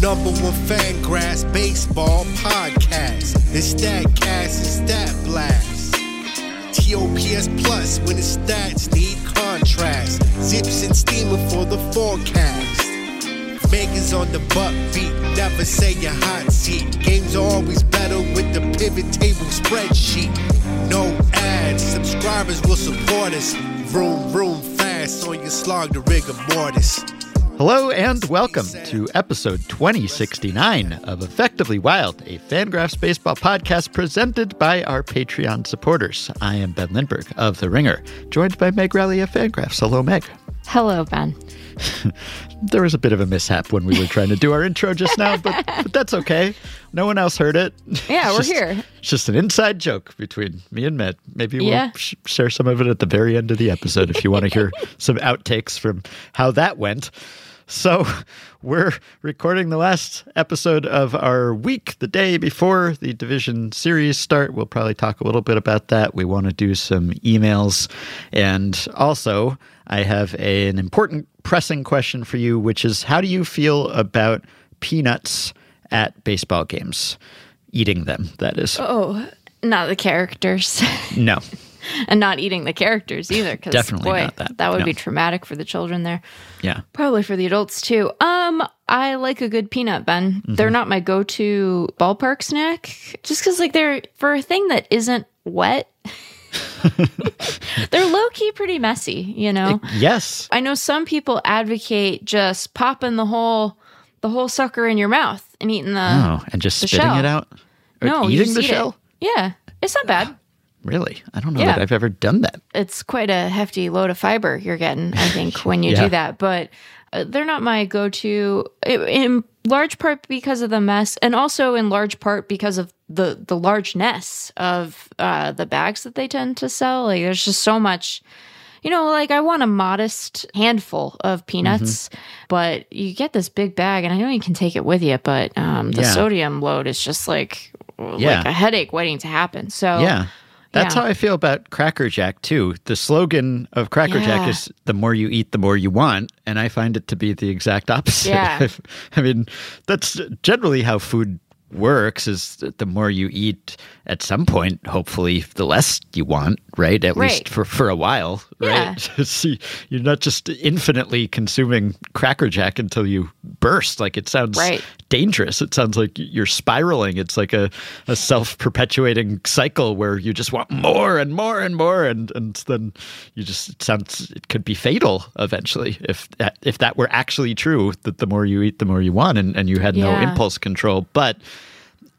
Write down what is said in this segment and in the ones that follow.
Number one fan grass baseball podcast. It's that cast, it's that blast. TOPS plus when the stats need contrast. Zips and steamer for the forecast. Vegas on the buck beat, never say your hot seat. Games are always better with the pivot table spreadsheet. No ads, subscribers will support us. Vroom, vroom, fast on your slog the rigor mortis. Hello and welcome to episode 2069 of Effectively Wild, a Fangraphs baseball podcast presented by our Patreon supporters. I am Ben Lindbergh of The Ringer, joined by Meg Rowley of Fangraphs. Hello, Meg. Hello, Ben. there was a bit of a mishap when we were trying to do our intro just now, but, but that's okay. No one else heard it. Yeah, we're just, here. It's just an inside joke between me and Matt. Maybe we'll Yeah. sh- share some of it at the very end of the episode if you want to hear some outtakes from how that went. So, we're recording the last episode of our week, the day before the division series start. We'll probably talk a little bit about that. We want to do some emails. And also, I have a- an important pressing question for you, which is how do you feel about peanuts at baseball games? Eating them, that is. Oh, not the characters, No. and not eating the characters either. Cause, Definitely boy, not that, would no. be traumatic for the children there. Yeah. Probably for the adults too. Um, I like a good peanut, Ben. Mm-hmm. They're not my go-to ballpark snack, just because like they're for a thing that isn't wet. they're low key pretty messy, you know. Yes. I know some people advocate just popping the whole the whole sucker in your mouth and eating the Oh, and just spitting shell. it out? Or no, eating the eat it. shell? Yeah, it's not bad. Really? I don't know Yeah. that I've ever done that. It's quite a hefty load of fiber you're getting, I think, when you Yeah. do that. But uh, they're not my go-to in large part because of the mess, and also in large part because of the the largeness of uh, the bags that they tend to sell. Like, there's just so much. You know, like I want a modest handful of peanuts, Mm-hmm. but you get this big bag, and I know you can take it with you, but um, the Yeah. sodium load is just like Yeah. like a headache waiting to happen. So Yeah. That's Yeah. how I feel about Cracker Jack too. The slogan of Cracker Jack is the more you eat, the more you want. And I find it to be the exact opposite. Yeah. I mean, that's generally how food works is that the more you eat at some point, hopefully the less you want, right? At Right. least for, for a while, Yeah. right? See, you're not just infinitely consuming Cracker Jack until you burst. Like it sounds Right. dangerous. It sounds like you're spiraling. It's like a, a self perpetuating cycle where you just want more and more and more, and, and then you just it sounds it could be fatal eventually if that if that were actually true that the more you eat, the more you want, and, and you had no impulse control. But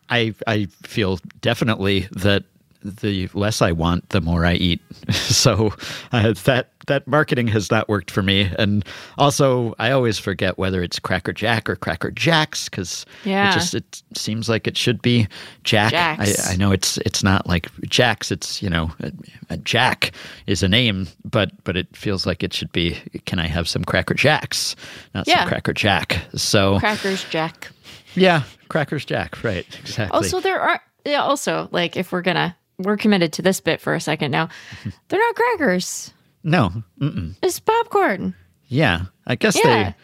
I I feel definitely that the less I want, the more I eat. so uh, that that marketing has not worked for me. And also, I always forget whether it's Cracker Jack or Cracker Jacks because Yeah. it just it seems like it should be Jack. I, I know it's it's not like Jacks. It's you know a, a Jack is a name, but but it feels like it should be. Can I have some Cracker Jacks? Not Yeah. some Cracker Jack. So crackers, Jack. Yeah, Crackers Jack. Right. Exactly. Also, there are yeah. Also, like if we're gonna we're committed to this bit for a second now, they're not crackers. no. Mm-mm. It's popcorn. Yeah, I guess Yeah. they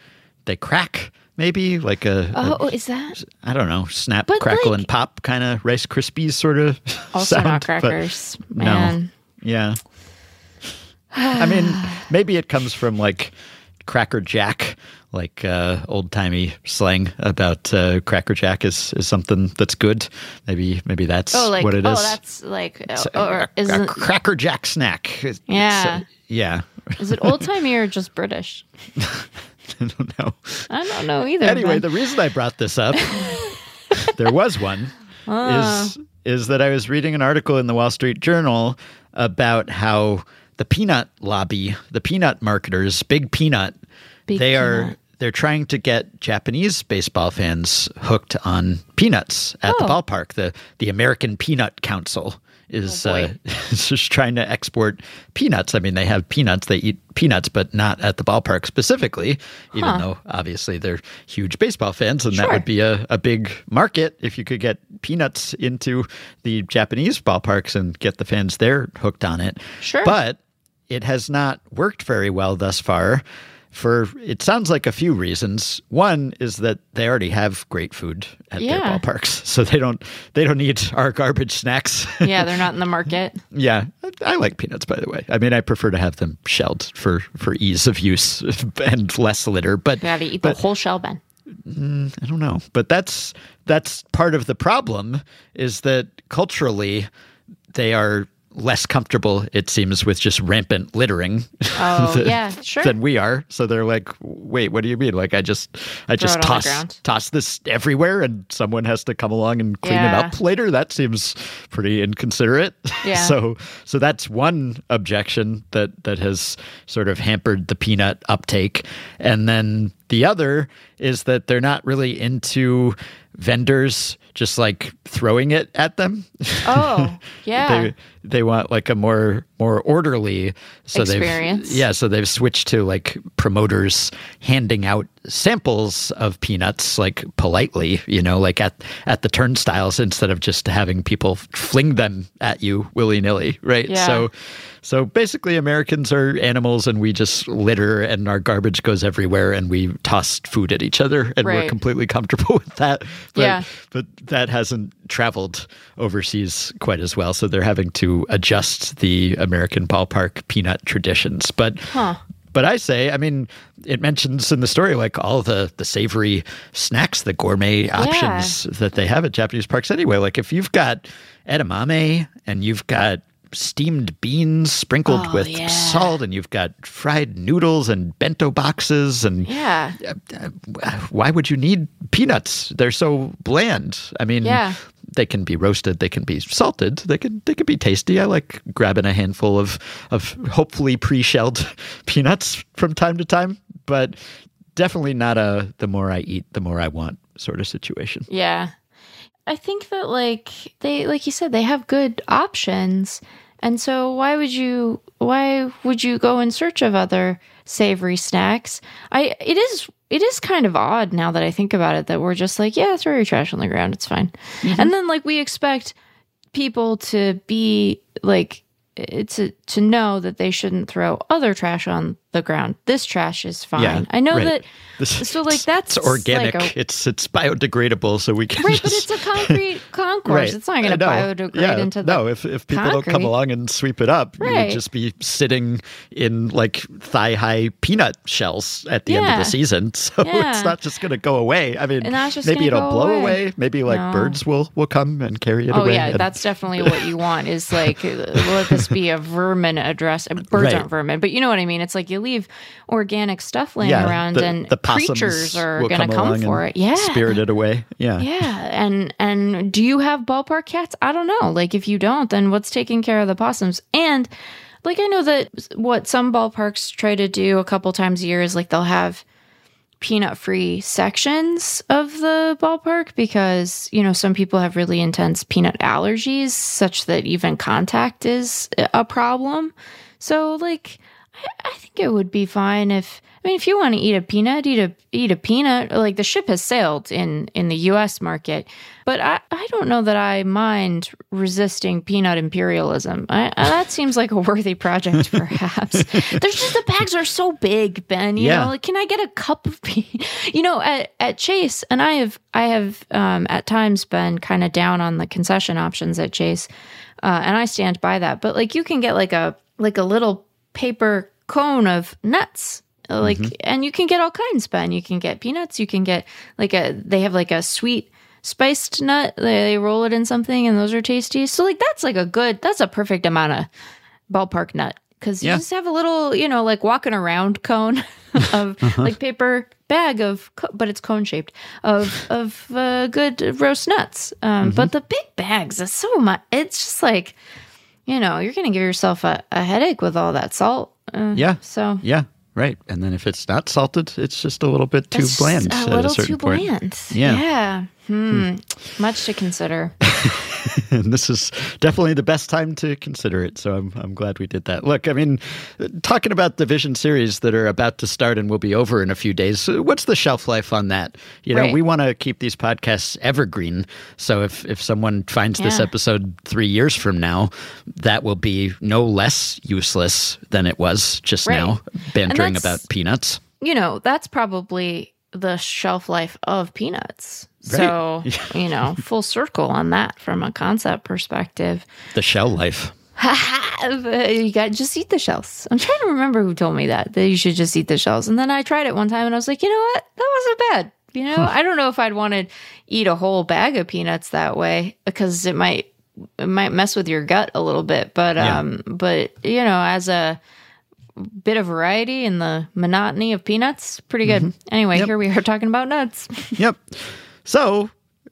they crack maybe like a, a- oh, oh, is that I don't know snap But, crackle like- and pop kind of Rice Krispies sort of also sound, not crackers? no. Yeah, I mean maybe it comes from like Cracker Jack, like uh, old timey slang about uh, Cracker Jack is is something that's good. Maybe maybe that's oh, like what it oh, is. that's like oh, a- or a, is a it Cracker Jack snack. It's- Yeah. uh, yeah. is it old timey or just British? I don't know. I don't know either. anyway, the reason I brought this up, there was one, Ah. is is that I was reading an article in the Wall Street Journal about how the peanut lobby, the peanut marketers, Big Peanut, Big they are they're trying to get Japanese baseball fans hooked on peanuts at the Oh. ballpark. The the American Peanut Council is Oh, uh, is just trying to export peanuts. I mean, they have peanuts, they eat peanuts, but not at the ballpark specifically, even Huh. though obviously they're huge baseball fans, and that would be a, a big market if you could get peanuts into the Japanese ballparks and get the fans there hooked on it. Sure. But it has not worked very well thus far for it sounds like a few reasons. One is that they already have great food at their ballparks, so they don't they don't need our garbage snacks. Yeah, they're not in the market. yeah, I like peanuts by the way. I mean, I prefer to have them shelled for for ease of use and less litter. But You gotta eat but the whole shell, Ben. Mm, I don't know, but that's that's part of the problem is that culturally they are less comfortable it seems with just rampant littering Oh, than, yeah, sure. than we are so they're like wait what do you mean like i just i just it on the toss toss this everywhere and someone has to come along and clean Yeah. it up later that seems pretty inconsiderate Yeah. so so that's one objection that that has sort of hampered the peanut uptake and then the other is that they're not really into vendors just like throwing it at them Oh, yeah. they they want like a more more orderly so Experience. yeah so they've switched to like promoters handing out samples of peanuts like politely you know like at at the turnstiles instead of just having people fling them at you willy-nilly right Yeah. so so basically americans are animals and we just litter and our garbage goes everywhere and we toss food at each other and we're completely comfortable with that but Yeah. but that hasn't traveled overseas quite as well. So they're having to adjust the American ballpark peanut traditions. But Huh. but I say, I mean, it mentions in the story like all the the savory snacks, the gourmet options that they have at Japanese parks anyway. Like if you've got edamame and you've got steamed beans sprinkled Oh, with yeah. salt and you've got fried noodles and bento boxes and Yeah. Uh, uh, why would you need peanuts? They're so bland. I mean, Yeah. they can be roasted, they can be salted, they can they can be tasty. I like grabbing a handful of of hopefully pre-shelled peanuts from time to time, but definitely not a the more I eat, the more I want sort of situation. Yeah. I think that like they like you said they have good options. And so why would you why would you go in search of other savory snacks? I it is it is kind of odd now that I think about it that we're just like, yeah, throw your trash on the ground, it's fine. Mm-hmm. And then like we expect people to be like eh, it's a, to know that they shouldn't throw other trash on the ground. This trash is fine. I know right. that This- so like that's it's organic. like a- it's it's biodegradable, so we can Right, but it's a concrete concourse. Right. It's not going to biodegrade Yeah, into the no. If if people don't come along and sweep it up, you would just be sitting in like thigh high peanut shells at the end of the season. So Yeah. it's not just going to go away. I mean, just maybe it'll blow away. away. Maybe like No. birds will will come and carry it Oh away. yeah, and- that's definitely what you want. Is like let this be a vermin address. Birds Right. aren't vermin, but you know what I mean. It's like you leave organic stuff laying yeah, around, the, and the creatures are going to come, come for it. Yeah, Spirited away. Yeah. Yeah, and and do you have ballpark cats? I don't know. Like if you don't, then what's taking care of the possums? And like I know that what some ballparks try to do a couple times a year is like they'll have peanut free sections of the ballpark because you know some people have really intense peanut allergies such that even contact is a problem. So like I, think it would be fine if I mean if you want to eat a peanut, eat a eat a peanut. Like the ship has sailed in in the US market. But I, I don't know that I mind resisting peanut imperialism. I, I- that seems like a worthy project, perhaps. There's just the bags are so big, Ben. You Yeah. know, like can I get a cup of peanut? You know, at, at Chase, and I have I have um, at times been kind of down on the concession options at Chase, uh, and I stand by that. But like you can get like a like a little paper cone of nuts. Like and you can get all kinds, Ben. You can get peanuts. You can get like a. They have like a sweet spiced nut. They, they roll it in something, and those are tasty. So like that's like a good. That's a perfect amount of ballpark nut because you Yeah. just have a little, you know, like walking around cone of like paper bag of, but it's cone shaped of of uh, good roast nuts. Um, But the big bags is so much. It's just like, you know, you're gonna give yourself a, a headache with all that salt. Uh, Yeah. So Yeah. Right. And then if it's not salted, it's just a little bit too bland A little a too point. bland. Yeah. Yeah. Hmm. Much to consider. and this is definitely the best time to consider it. So I'm I'm glad we did that. Look, I mean, talking about the Vision series that are about to start and will be over in a few days. What's the shelf life on that? You know, Right. we want to keep these podcasts evergreen. So if if someone finds this episode three years from now, that will be no less useless than it was just Right. now, bantering about peanuts. you know, that's probably the shelf life of peanuts. So, you know, full circle on that from a concept perspective. The shell life. you got just eat the shells. I'm trying to remember who told me that that you should just eat the shells. And then I tried it one time and I was like, you know what, that wasn't bad. You know, I don't know if I'd want to eat a whole bag of peanuts that way because it might it might mess with your gut a little bit. But Yeah. um, but you know, as a bit of variety in the monotony of peanuts, pretty good. Anyway, Yep. here we are talking about nuts. Yep. So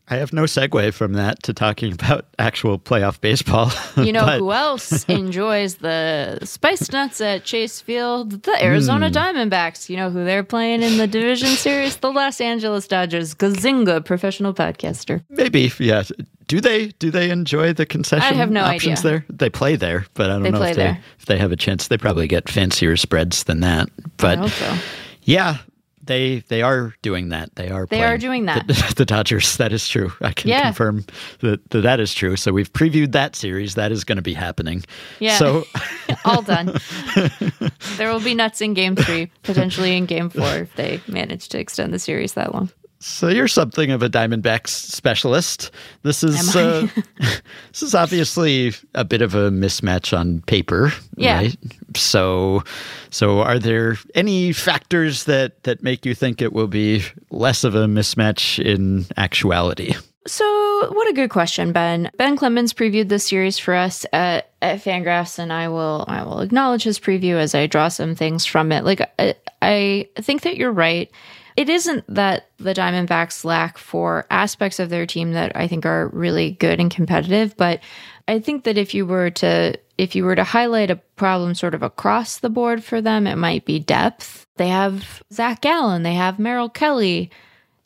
I have no segue from that to talking about actual playoff baseball. You know But- who else enjoys the spiced nuts at Chase Field? The Arizona Hmm. Diamondbacks. You know who they're playing in the division series? The Los Angeles Dodgers. Gazinga, professional podcaster. Maybe, yeah. Do they do they enjoy the concession I have no options idea. there? They play there, but I don't They know if they there. if they have a chance. They probably get fancier spreads than that. I But hope so. yeah, they they are doing that. They are They playing are doing that. The, the Dodgers. That is true. I can Yeah. confirm that, that that is true. So we've previewed that series. That is going to be happening. Yeah. So All done. there will be nuts in game three, potentially in game four if they manage to extend the series that long. So you're something of a Diamondbacks specialist. This is uh, this is obviously a bit of a mismatch on paper, Yeah. right? So so are there any factors that that make you think it will be less of a mismatch in actuality? So, what a good question, Ben. Ben Clemens previewed this series for us at, at Fangraphs, and I will I will acknowledge his preview as I draw some things from it. Like I, I think that you're right. It isn't that the Diamondbacks lack for aspects of their team that I think are really good and competitive, but I think that if you were to if you were to highlight a problem sort of across the board for them, it might be depth. They have Zach Gallen, they have Merrill Kelly,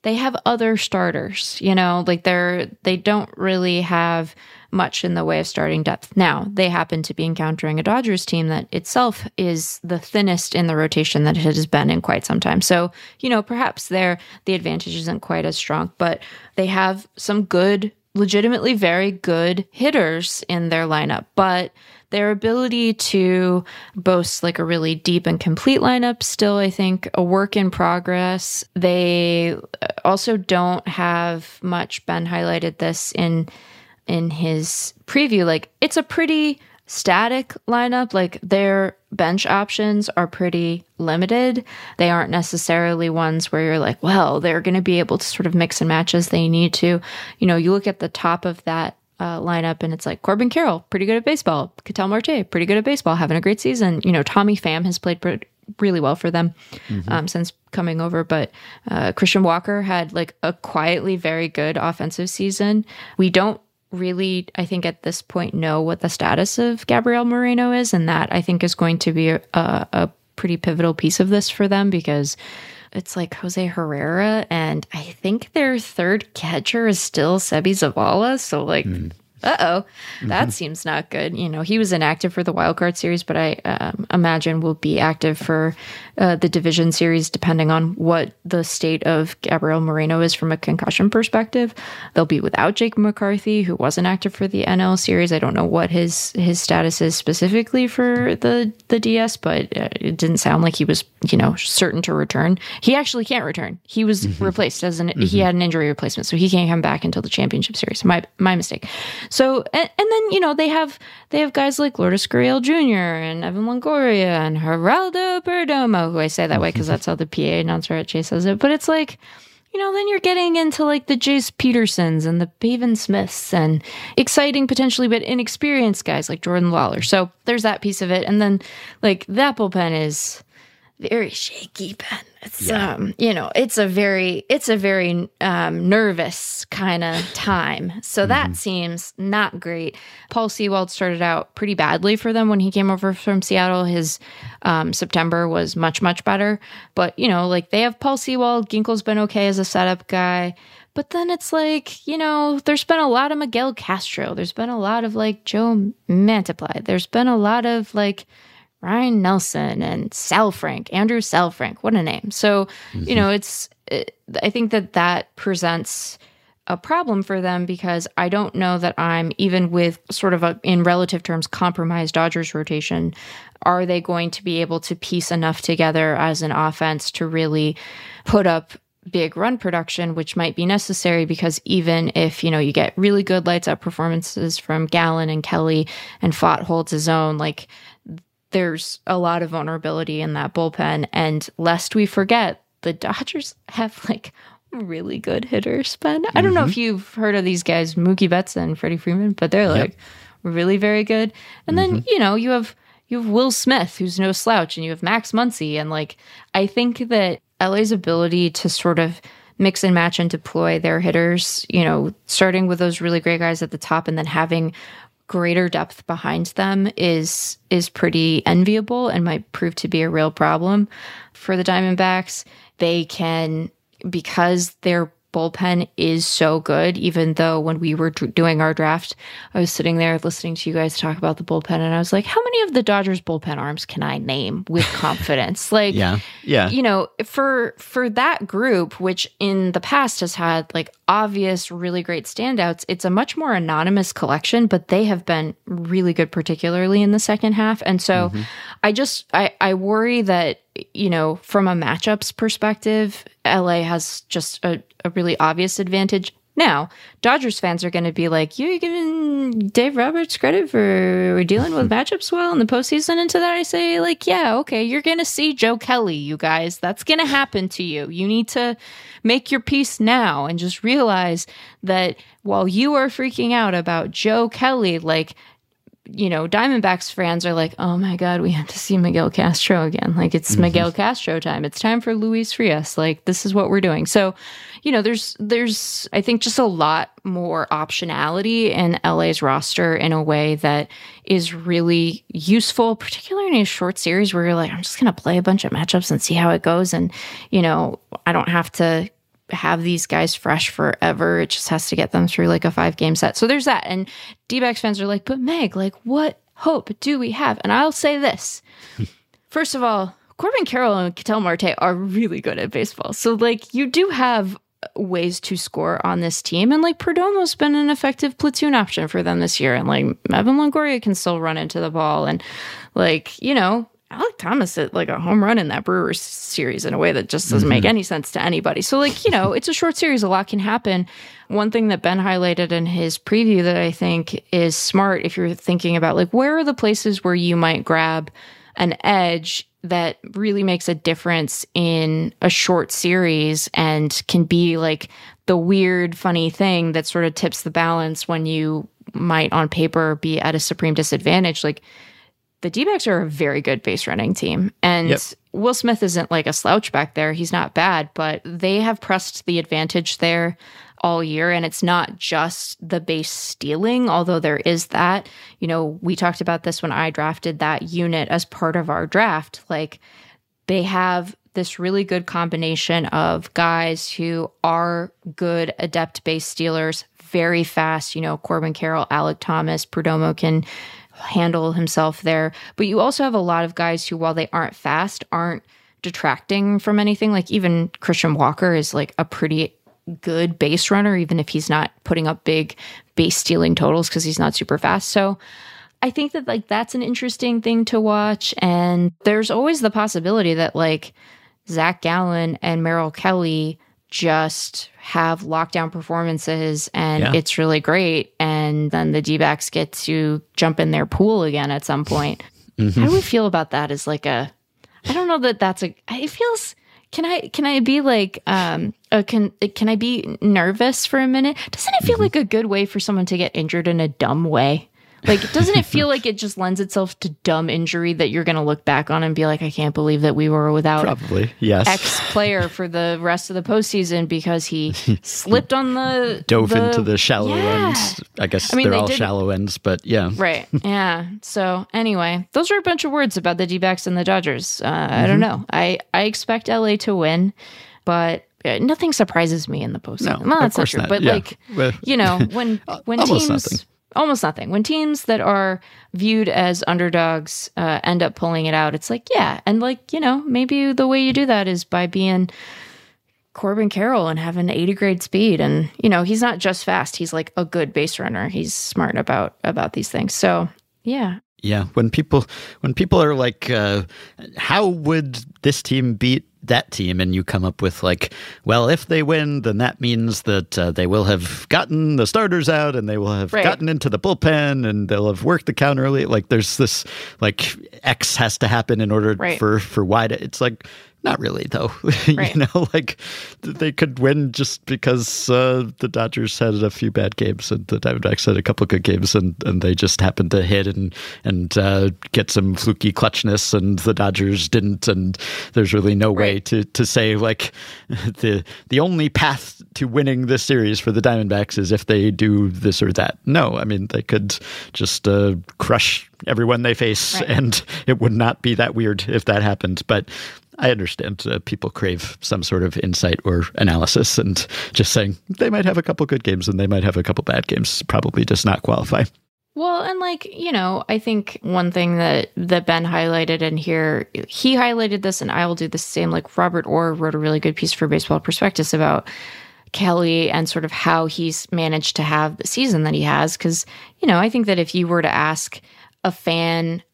they have other starters you know like they're they don't really have much in the way of starting depth. Now they happen to be encountering a dodgers team that itself is the thinnest in the rotation that it has been in quite some time. So you know perhaps there the advantage isn't quite as strong but they have some good legitimately very good hitters in their lineup. But their ability to boast like a really deep and complete lineup still i think a work in progress. They also don't have much. Ben highlighted this in in his preview like it's a pretty static lineup like their bench options are pretty limited they aren't necessarily ones where you're like well they're going to be able to sort of mix and match as they need to you know you look at the top of that uh, lineup and it's like Corbin Carroll, pretty good at baseball. Ketel Marte, pretty good at baseball, having a great season. You know, Tommy Pham has played pre- really well for them um, since coming over, but uh, Christian Walker had like a quietly very good offensive season. We don't really, I think, at this point know what the status of Gabriel Moreno is, and that I think is going to be a, a, pretty pivotal piece of this for them because it's like Jose Herrera, and I think their third catcher is still Seby Zavala. So like, hmm. Uh oh, that seems not good. You know, he was inactive for the wild card series, but I um, imagine will be active for uh, the division series, depending on what the state of Gabriel Moreno is from a concussion perspective. They'll be without Jake McCarthy, who wasn't active for the NL series. I don't know what his his status is specifically for the the DS, but uh, it didn't sound like he was, you know, certain to return. He actually can't return. He was replaced as an he had an injury replacement, so he can't come back until the championship series. My my mistake. So and, and then you know they have they have guys like Lourdes Gurriel Jr. and Evan Longoria and Geraldo Perdomo, who I say that way because that's how the PA announcer at Chase says it. But it's like you know, then you're getting into like the Jace Petersons and the Pavin Smiths and exciting, potentially, but inexperienced guys like Jordan Lawlar. So there's that piece of it. And then, like, that bullpen is very shaky pen. It's um, you know, it's a very it's a very um nervous kind of time. So that seems not great. Paul Sewald started out pretty badly for them when he came over from Seattle. His um September was much much better, but you know, like they have Paul Sewald, Ginkel's been okay as a setup guy. But then it's like, you know, there's been a lot of Miguel Castro. There's been a lot of like Joe Mantiply. There's been a lot of like Ryan Nelson and Saalfrank, Andrew Saalfrank. What a name. So, you mm-hmm. know, it's, it, I think that that presents a problem for them because I don't know that I'm even with sort of a in relative terms compromised Dodgers rotation. are they going to be able to piece enough together as an offense to really put up big run production, which might be necessary because even if, you know, you get really good lights out performances from Gallen and Kelly and Pfaadt holds his own, like there's a lot of vulnerability in that bullpen. And lest we forget, the Dodgers have like really good hitters, Ben. I don't know if mm-hmm. you've heard of these guys, Mookie Betts and Freddie Freeman, but they're like really very good. And then, mm-hmm. you know, you have you have Will Smith, who's no slouch, and you have Max Muncy. And like I think that LA's ability to sort of mix and match and deploy their hitters, you know, starting with those really great guys at the top and then having greater depth behind them is is pretty enviable and might prove to be a real problem for the Diamondbacks. They can because their bullpen is so good even though when we were doing our draft I was sitting there listening to you guys talk about the bullpen and I was like how many of the Dodgers bullpen arms can I name with confidence like Yeah. Yeah. you know for for that group which in the past has had like obvious really great standouts it's a much more anonymous collection but they have been really good particularly in the second half and so mm-hmm. I just i i worry that you know from a matchups perspective la has just a, a really obvious advantage now, Dodgers fans are going to be like, "You're giving Dave Roberts credit for dealing with matchups well in the postseason." And to that, I say, like, yeah, okay, you're going to see Joe Kelly, you guys. That's going to happen to you. You need to make your peace now and just realize that while you are freaking out about Joe Kelly, like you know, Diamondbacks fans are like, oh my God, we have to see Miguel Castro again. Like, it's mm-hmm. Miguel Castro time. It's time for Luis Frias. Like, this is what we're doing. So, you know, there's, there's, I think, just a lot more optionality in LA's roster in a way that is really useful, particularly in a short series where you're like, I'm just going to play a bunch of matchups and see how it goes. And, you know, I don't have to have these guys fresh forever. It just has to get them through like a five game set. So there's that. And D backs fans are like, but Meg, like, what hope do we have? And I'll say this. First of all, Corbin Carroll and Ketel Marte are really good at baseball. So, like, you do have ways to score on this team. And, like, Perdomo's been an effective platoon option for them this year. And, like, Evan Longoria can still run into the ball. And, like, you know, Alek Thomas hit like a home run in that Brewers series in a way that just doesn't make mm-hmm. any sense to anybody. So, like, you know, it's a short series, a lot can happen. One thing that Ben highlighted in his preview that I think is smart if you're thinking about like where are the places where you might grab an edge that really makes a difference in a short series and can be like the weird, funny thing that sort of tips the balance when you might on paper be at a supreme disadvantage. Like, the D backs are a very good base running team. And Yep. Will Smith isn't like a slouch back there. He's not bad, but they have pressed the advantage there all year. And it's not just the base stealing, although there is that. You know, we talked about this when I drafted that unit as part of our draft. Like, they have this really good combination of guys who are good adept base stealers, very fast. You know, Corbin Carroll, Alek Thomas, Perdomo can handle himself there. But you also have a lot of guys who, while they aren't fast, aren't detracting from anything. Like even Christian Walker is like a pretty good base runner, even if he's not putting up big base stealing totals because he's not super fast. So I think that like that's an interesting thing to watch. And there's always the possibility that like Zach Gallen and Merrill Kelly just have lockdown performances and Yeah. it's really great. And then the D backs get to jump in their pool again at some point. How do we feel about that as like a, I don't know that that's a, it feels, can I, can I be like, um, can, can I be nervous for a minute? Doesn't it feel like a good way for someone to get injured in a dumb way? Like, doesn't it feel like it just lends itself to dumb injury that you're going to look back on and be like, I can't believe that we were without Probably. Yes. X player for the rest of the postseason because he slipped on the Dove into the shallow Yeah. ends. I guess I mean, they're they all did- shallow ends, but yeah. Right. Yeah. So anyway, those are a bunch of words about the D backs and the Dodgers. Uh, I Mm-hmm. don't know. I, I expect LA to win, but uh, nothing surprises me in the postseason. No, well, of that's not true. not. But Yeah. like, you know, when when teams nothing. Almost nothing. When teams that are viewed as underdogs uh, end up pulling it out, it's like yeah, and like you know maybe the way you do that is by being. Corbin Carroll and having 80 grade speed. And you know he's not just fast. He's like a good base runner. He's smart about about these things. So yeah. Yeah, when people when people are like, uh, "How would this team beat that team?" and you come up with like, "Well, if they win, then that means that uh, they will have gotten the starters out and they will have Right. gotten into the bullpen and they'll have worked the count early." Like, there's this like X has to happen in order Right. for for Y to. It's like. Not really, though. Right. you know, like they could win just because uh, the Dodgers had a few bad games and the Diamondbacks had a couple good games, and, and they just happened to hit and and uh, get some fluky clutchness, and the Dodgers didn't. And there's really no way to to say like the the only path to winning this series for the Diamondbacks is if they do this or that. No, I mean they could just uh, crush everyone they face, Right. and it would not be that weird if that happened. But I understand uh, people crave some sort of insight or analysis, and just saying they might have a couple good games and they might have a couple bad games probably does not qualify. Well, and like, you know, I think one thing that that Ben highlighted in here, he highlighted this and I will do the same. Like Robert Orr wrote a really good piece for Baseball Prospectus about Kelly and sort of how he's managed to have the season that he has. Cause, you know, I think that if you were to ask a fan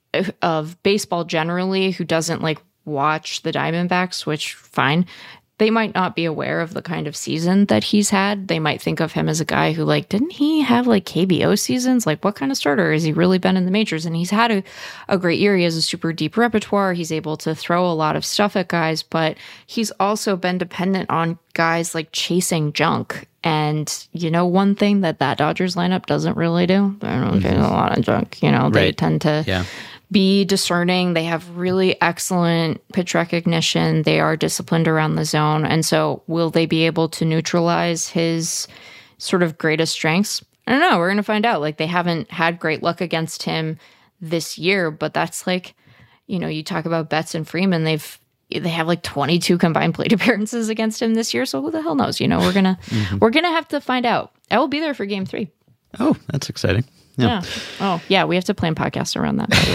of baseball generally who doesn't like watch the Diamondbacks, which fine, they might not be aware of the kind of season that he's had. They might think of him as a guy who, like, didn't he have like KBO seasons? Like, what kind of starter has he really been in the majors? And he's had a, a great year. He has a super deep repertoire. He's able to throw a lot of stuff at guys, but he's also been dependent on guys like chasing junk. And you know, one thing that that Dodgers lineup doesn't really do, they don't chase mm-hmm. a lot of junk. You know, they Right. tend to Yeah. be discerning. They have really excellent pitch recognition. They are disciplined around the zone. And so, will they be able to neutralize his sort of greatest strengths? I don't know. We're going to find out. Like, they haven't had great luck against him this year, but that's like, you know, you talk about Betts and Freeman, they've they have like 22 combined plate appearances against him this year so who the hell knows you know we're gonna mm-hmm. we're gonna have to find out i will be there for game three Oh, that's exciting. yeah. oh yeah we have to plan podcasts around that by the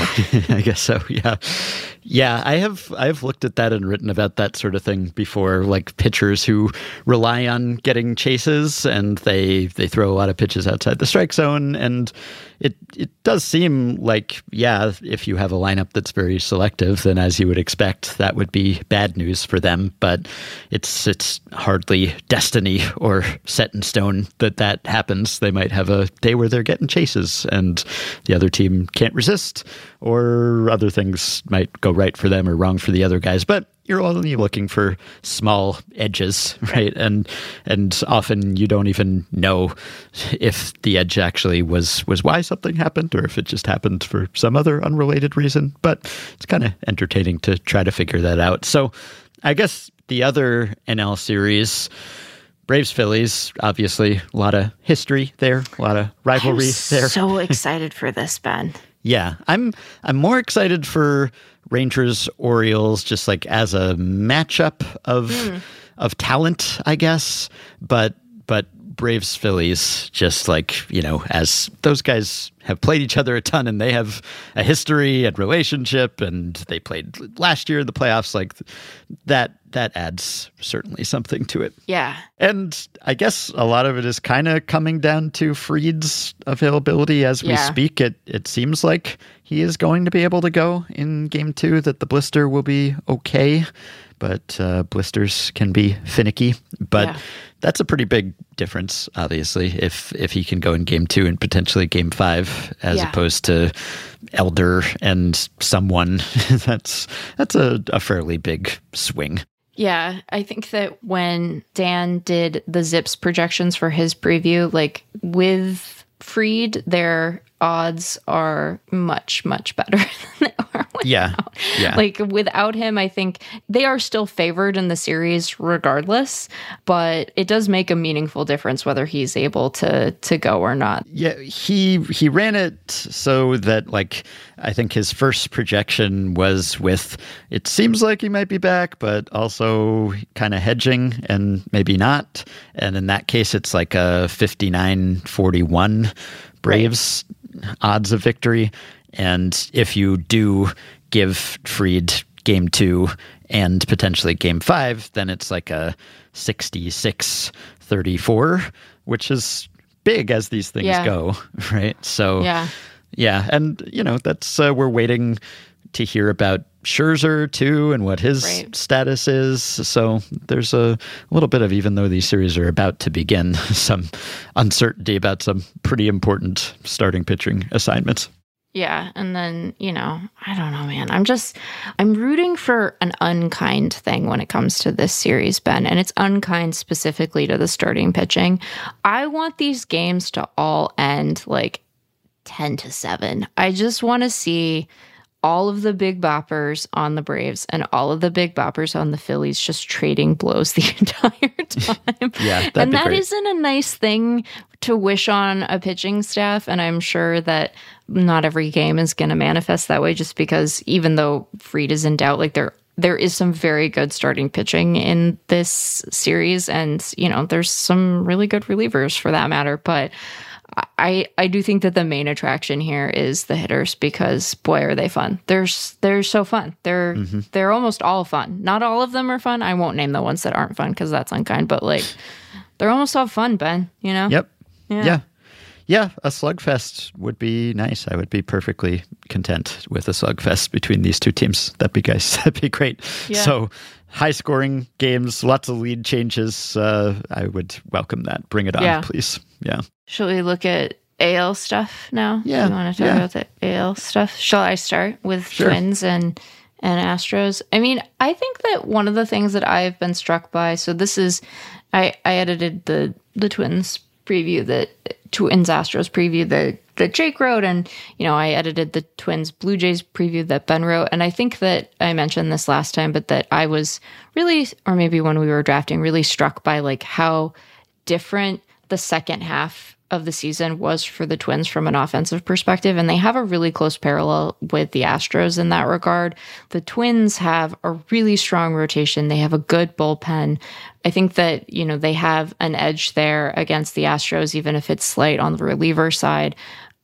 way I guess so. Yeah, yeah. I have I have looked at that and written about that sort of thing before. Like pitchers who rely on getting chases and they they throw a lot of pitches outside the strike zone, and it it does seem like yeah, if you have a lineup that's very selective, then as you would expect, that would be bad news for them. But it's it's hardly destiny or set in stone that that happens. They might have a day where they're getting chases and the other team can't resist, or other things might go right for them or wrong for the other guys. But you're only looking for small edges, right? And and often you don't even know if the edge actually was was why something happened or if it just happened for some other unrelated reason. But it's kind of entertaining to try to figure that out. So I guess the other NL series. Braves Phillies, obviously, a lot of history there, a lot of rivalry there. so excited for this ben Yeah, I'm I'm more excited for Rangers Orioles just like as a matchup of hmm. of talent, I guess. But but Braves Phillies just like, you know, as those guys have played each other a ton and they have a history and relationship and they played last year in the playoffs like that that adds certainly something to it. yeah And I guess a lot of it is kind of coming down to Fried's availability as we Yeah. speak. It it seems like he is going to be able to go in game two. That the blister will be okay, but uh, blisters can be finicky. But Yeah. That's a pretty big difference, obviously. If if he can go in game two and potentially game five, as Yeah. opposed to Elder and someone, that's that's a, a fairly big swing. Yeah, I think that when Dan did the Zips projections for his preview, like with Fried, their odds are much, much better than they are with Yeah, yeah. Like without him, I think they are still favored in the series regardless, but it does make a meaningful difference whether he's able to to go or not. Yeah, he he ran it so that like I think his first projection was with it seems like he might be back, but also kind of hedging and maybe not. And in that case it's like a 59-41 Braves odds of victory. And if you do give Fried game 2 and potentially game 5, then it's like a 66-34, which is big as these things Yeah. go, right? So Yeah. Yeah, and you know that's uh, we're waiting to hear about Scherzer too and what his Right. status is. So there's a little bit of even though these series are about to begin, some uncertainty about some pretty important starting pitching assignments. Yeah, and then, you know, I don't know, man. I'm just I'm rooting for an unkind thing when it comes to this series, Ben, and it's unkind specifically to the starting pitching. I want these games to all end like 10 to 7. I just want to see all of the big boppers on the Braves and all of the big boppers on the Phillies just trading blows the entire time. Yeah, and that not a nice thing to wish on a pitching staff. And I'm sure that not every game is going to manifest that way just because even though Fried is in doubt, like there there is some very good starting pitching in this series and you know there's some really good relievers for that matter but I I do think that the main attraction here is the hitters because boy are they fun. They're they're so fun. They're Mm-hmm. they're almost all fun. Not all of them are fun. I won't name the ones that aren't fun because that's unkind. But like they're almost all fun, Ben. You know. Yep. Yeah. Yeah. yeah. a slugfest would be nice. I would be perfectly content with a slugfest between these two teams. That'd be guys. That'd be great. Yeah. So high scoring games, lots of lead changes. Uh, I would welcome that. Bring it on, Yeah. please. Yeah. Shall we look at AL stuff now? Yeah, You want to talk yeah. about the AL stuff? Shall I start with Sure. Twins and and Astros? I mean, I think that one of the things that I've been struck by. So this is, I I edited the the Twins preview that Twins Astros preview that that Jake wrote, and you know I edited the Twins Blue Jays preview that Ben wrote, and I think that I mentioned this last time, but that I was really, or maybe when we were drafting, really struck by like how different the second half of the season was for the Twins from an offensive perspective. And they have a really close parallel with the Astros in that regard. The Twins have a really strong rotation, they have a good bullpen. I think that, you know, they have an edge there against the Astros, even if it's slight on the reliever side.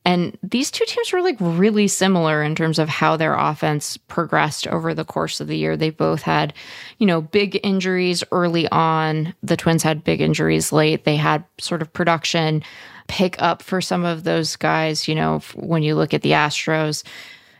And these two teams were like really similar in terms of how their offense progressed over the course of the year. They both had, you know, big injuries early on. The Twins had big injuries late. They had sort of production pick up for some of those guys. You know, when you look at the Astros,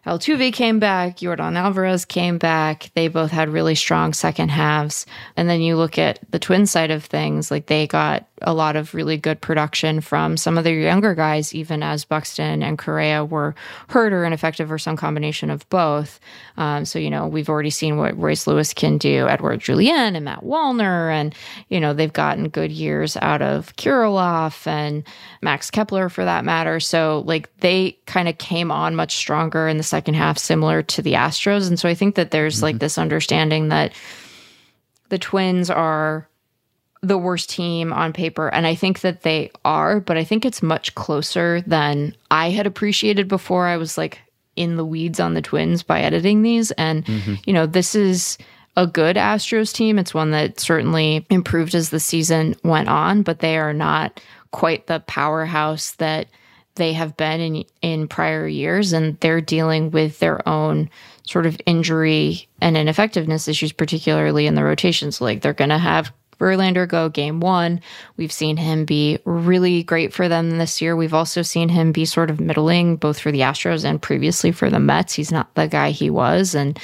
Altuve came back, Yordan Alvarez came back. They both had really strong second halves. And then you look at the twin side of things, like they got a lot of really good production from some of the younger guys, even as Buxton and Correa were hurt or ineffective or some combination of both. Um, so, you know, we've already seen what Royce Lewis can do, Edouard Julien and Matt Wallner. And, you know, they've gotten good years out of Kirilloff and Max Kepler for that matter. So, like, they kind of came on much stronger in the second half, similar to the Astros. And so I think that there's like this understanding that the Twins are the worst team on paper. And I think that they are, but I think it's much closer than I had appreciated before I was like in the weeds on the Twins by editing these. And, mm-hmm. you know, this is a good Astros team. It's one that certainly improved as the season went on, but they are not quite the powerhouse that they have been in in prior years and they're dealing with their own sort of injury and ineffectiveness issues particularly in the rotations like they're going to have Verlander go game 1 we've seen him be really great for them this year. We've also seen him be sort of middling both for the Astros and previously for the Mets. He's not the guy he was. And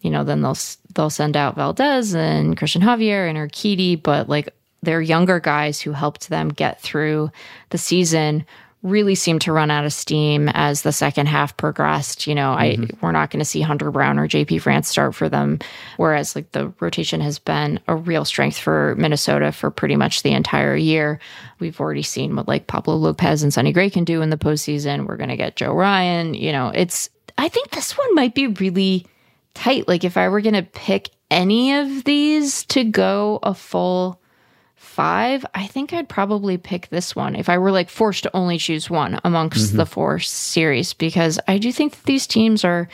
you know then they'll they'll send out Valdez and Christian Javier and Urquidy. But like they're younger guys who helped them get through the season really seemed to run out of steam as the second half progressed. You know, I mm-hmm. we're not going to see Hunter Brown or JP France start for them, whereas like the rotation has been a real strength for Minnesota for pretty much the entire year. We've already seen what like Pablo Lopez and Sonny Gray can do in the postseason. We're going to get Joe Ryan. You know, it's I think this one might be really tight. Like if I were going to pick any of these to go a full five, I think I'd probably pick this one if I were like forced to only choose one amongst the mm-hmm. four series because I do think that these teams are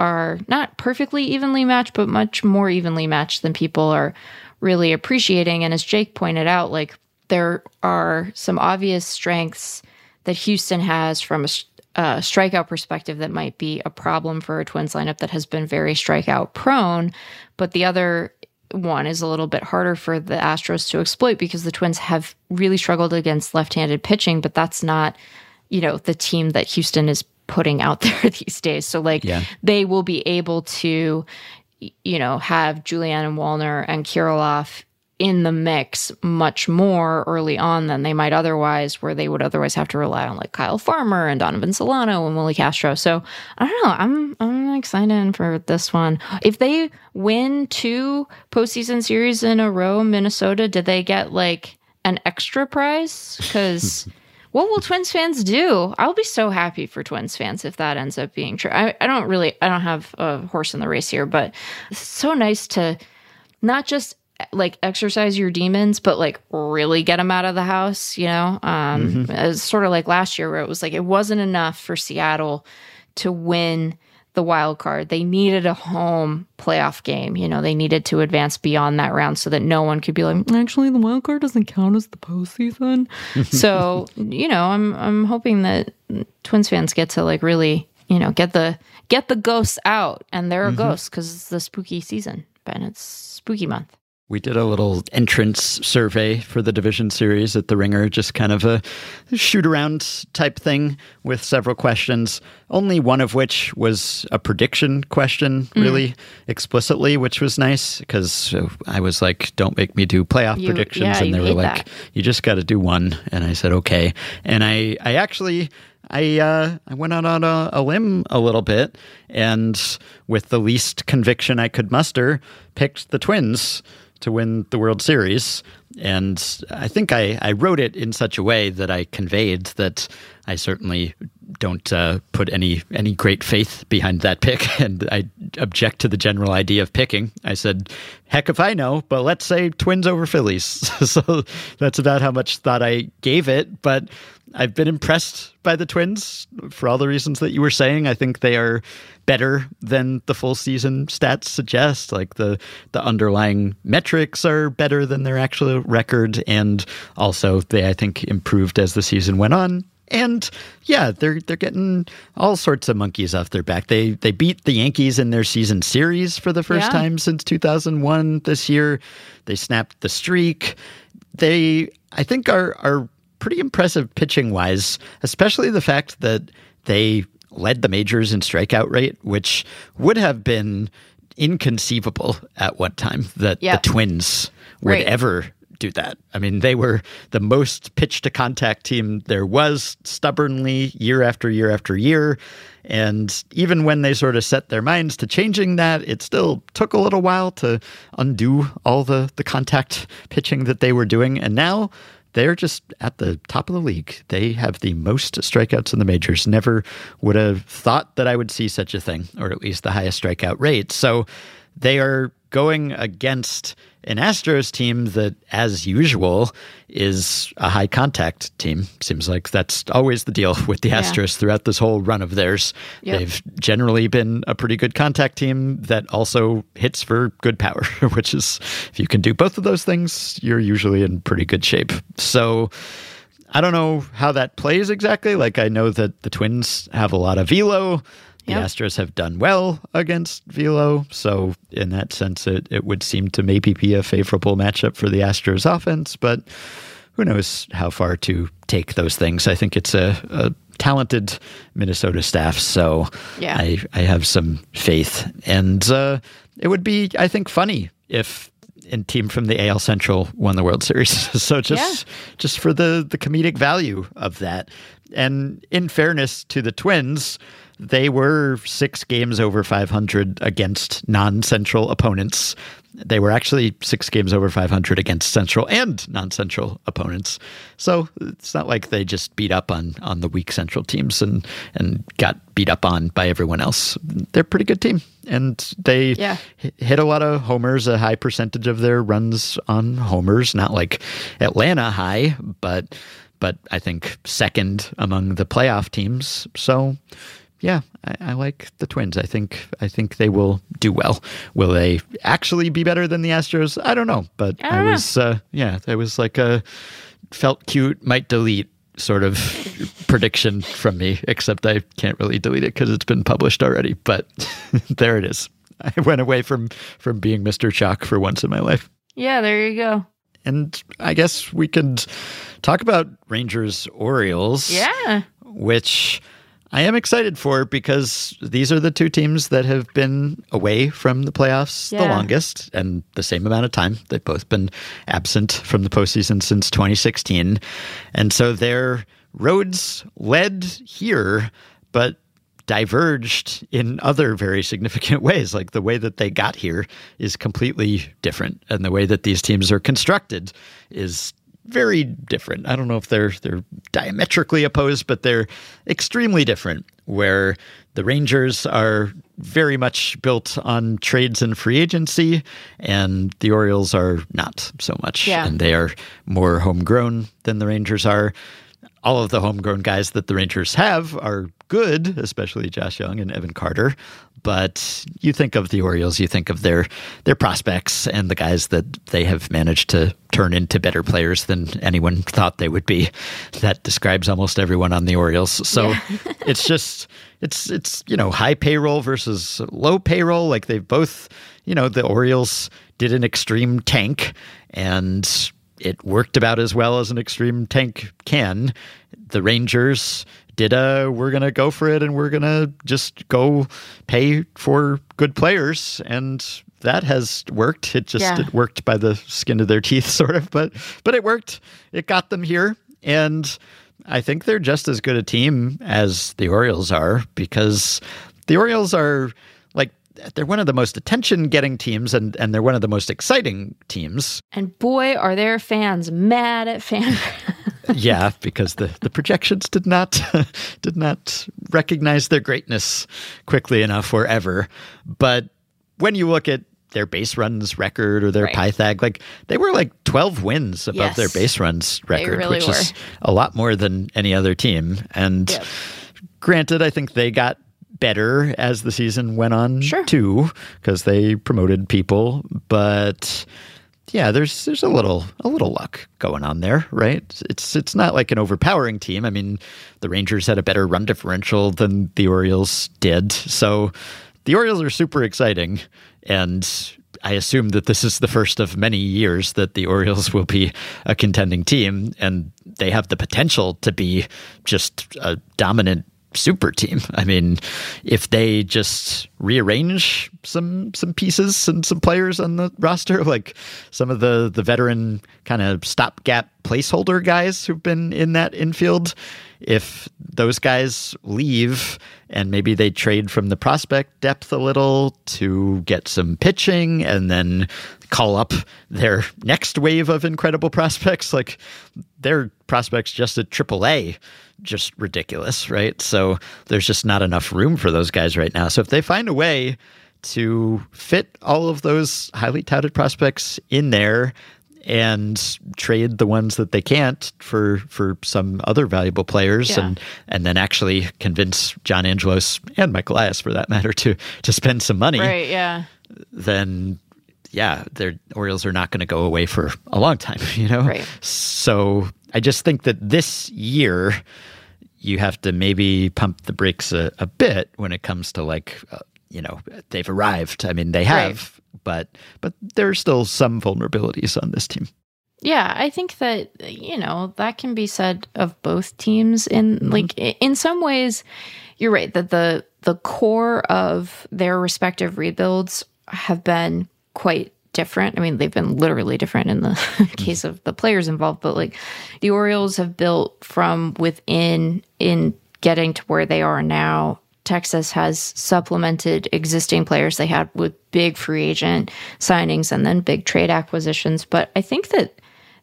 are not perfectly evenly matched, but much more evenly matched than people are really appreciating. And as Jake pointed out, like there are some obvious strengths that Houston has from a, a strikeout perspective that might be a problem for a Twins lineup that has been very strikeout prone. But the other one is a little bit harder for the Astros to exploit because the Twins have really struggled against left handed pitching, but that's not, you know, the team that Houston is putting out there these days. So like Yeah. they will be able to, you know, have Julien and Wallner and Kirilloff in the mix much more early on than they might otherwise, where they would otherwise have to rely on like Kyle Farmer and Donovan Solano and Willi Castro. So I don't know. I'm I'm excited for this one. If they win two postseason series in a row, Minnesota, did they get like an extra prize? Because what will Twins fans do? I'll be so happy for Twins fans if that ends up being true. I, I don't really, I don't have a horse in the race here, but it's so nice to not just like exercise your demons, but like really get them out of the house, you know? Um, It's sort of like last year where it was like it wasn't enough for Seattle to win the wild card. They needed a home playoff game. You know, they needed to advance beyond that round so that no one could be like, actually, the wild card doesn't count as the postseason. so, you know, I'm I'm hoping that Twins fans get to like really, you know, get the get the ghosts out, and there are mm-hmm. ghosts because it's the spooky season, and it's spooky month. We did a little entrance survey for the division series at the Ringer, just kind of a shoot around type thing with several questions. Only one of which was a prediction question, really explicitly, which was nice because I was like, "Don't make me do playoff You- predictions," yeah, and they were like, that. "You just got to do one," and I said, "Okay," and I, I actually. I uh, I went out on a, a limb a little bit, and with the least conviction I could muster, picked the Twins to win the World Series. And I think I, I wrote it in such a way that I conveyed that I certainly don't uh, put any any great faith behind that pick, and I object to the general idea of picking. I said, "Heck if I know," but let's say Twins over Phillies. so that's about how much thought I gave it. But I've been impressed by the Twins for all the reasons that you were saying. I think they are better than the full season stats suggest. Like the the underlying metrics are better than their actual record, and also they I think improved as the season went on. And yeah, they're they're getting all sorts of monkeys off their back. They they beat the Yankees in their season series for the first Yeah. time since 2001 this year. They snapped the streak. They I think are are pretty impressive pitching wise, especially the fact that they led the majors in strikeout rate, which would have been inconceivable at one time that Yep. the Twins would Right. ever do that. I mean, they were the most pitch to contact team there was stubbornly year after year after year. And even when they sort of set their minds to changing that, it still took a little while to undo all the, the contact pitching that they were doing. And now they're just at the top of the league. They have the most strikeouts in the majors. Never would have thought that I would see such a thing, or at least the highest strikeout rate. So they are going against an Astros team that, as usual, is a high contact team. Seems like that's always the deal with the Yeah. Astros throughout this whole run of theirs. Yep. They've generally been a pretty good contact team that also hits for good power, which is, if you can do both of those things, you're usually in pretty good shape. So, I don't know how that plays exactly. Like, I know that the Twins have a lot of velo. The Yep. Astros have done well against velo. So, in that sense, it, it would seem to maybe be a favorable matchup for the Astros offense. But who knows how far to take those things? I think it's a, a talented Minnesota staff. So, Yeah. I, I have some faith. And uh, it would be, I think, funny if a team from the AL Central won the World Series. so just just for the the comedic value of that. And in fairness to the Twins, they were six games over 500 against non-central opponents. They were actually six games over 500 against central and non-central opponents. So it's not like they just beat up on on the weak central teams and and got beat up on by everyone else. They're a pretty good team, and they Yeah. hit a lot of homers, a high percentage of their runs on homers, not like Atlanta high, but but I think second among the playoff teams. So yeah, I, I like the Twins. I think I think they will do well. Will they actually be better than the Astros? I don't know, but I I, was uh, yeah, that was like a felt cute, might delete sort of prediction from me. Except I can't really delete it because it's been published already. But there it is. I went away from from being Mr. Chalk for once in my life. Yeah, there you go. And I guess we could talk about Rangers Orioles Yeah. which I am excited for because these are the two teams that have been away from the playoffs the longest and the same amount of time. They've both been absent from the postseason since 2016. And so their roads led here, but diverged in other very significant ways. Like the way that they got here is completely different. And the way that these teams are constructed is very different. I don't know if they're they're diametrically opposed, but they're extremely different. Where the Rangers are very much built on trades and free agency, and the Orioles are not so much. Yeah. And they are more homegrown than the Rangers are. All of the homegrown guys that the Rangers have are good, especially Josh Jung and Evan Carter. But you think of the Orioles, you think of their their prospects and the guys that they have managed to turn into better players than anyone thought they would be. That describes almost everyone on the Orioles. So it's just it's it's you know high payroll versus low payroll. Like they've both you know the Orioles did an extreme tank and it worked about as well as an extreme tank can. The Rangers did a we're going to go for it and we're going to just go pay for good players and that has worked. It just Yeah. it worked by the skin of their teeth sort of, but but it worked. It got them here and I think they're just as good a team as the Orioles are because the Orioles are they're one of the most attention getting teams and and they're one of the most exciting teams And boy, are their fans mad at fan. yeah, because the, the projections did not did not recognize their greatness quickly enough or ever. But when you look at their base runs record or their Right. Pythag, like they were like twelve wins above Yes. their base runs record, really which is a lot more than any other team. And Yep. granted, I think they got better as the season went on Sure. too, because they promoted people, but yeah, there's there's a little a little luck going on there, right? It's it's not like an overpowering team. I mean, the Rangers had a better run differential than the Orioles did. So the Orioles are super exciting and I assume that this is the first of many years that the Orioles will be a contending team and they have the potential to be just a dominant super team. I mean, if they just rearrange some some pieces and some players on the roster, like some of the the veteran kind of stopgap placeholder guys who've been in that infield, if those guys leave and maybe they trade from the prospect depth a little to get some pitching and then call up their next wave of incredible prospects, like their prospects just at AAA just ridiculous, right? So there's just not enough room for those guys right now. So if they find a way to fit all of those highly touted prospects in there and trade the ones that they can't for for some other valuable players Yeah. and and then actually convince John Angelos and Michael Elias for that matter to to spend some money right, yeah. then yeah, their Orioles are not going to go away for a long time, you know? Right. So I just think that this year you have to maybe pump the brakes a, a bit when it comes to like, uh, you know, they've arrived. I mean, they have, but but there's still some vulnerabilities on this team. Yeah, I think that you know that can be said of both teams. In like in some ways, you're right that the the core of their respective rebuilds have been quite different. I mean, they've been literally different in the mm-hmm. case of the players involved, but like the Orioles have built from within in getting to where they are now. Texas has supplemented existing players they had with big free agent signings and then big trade acquisitions. But I think that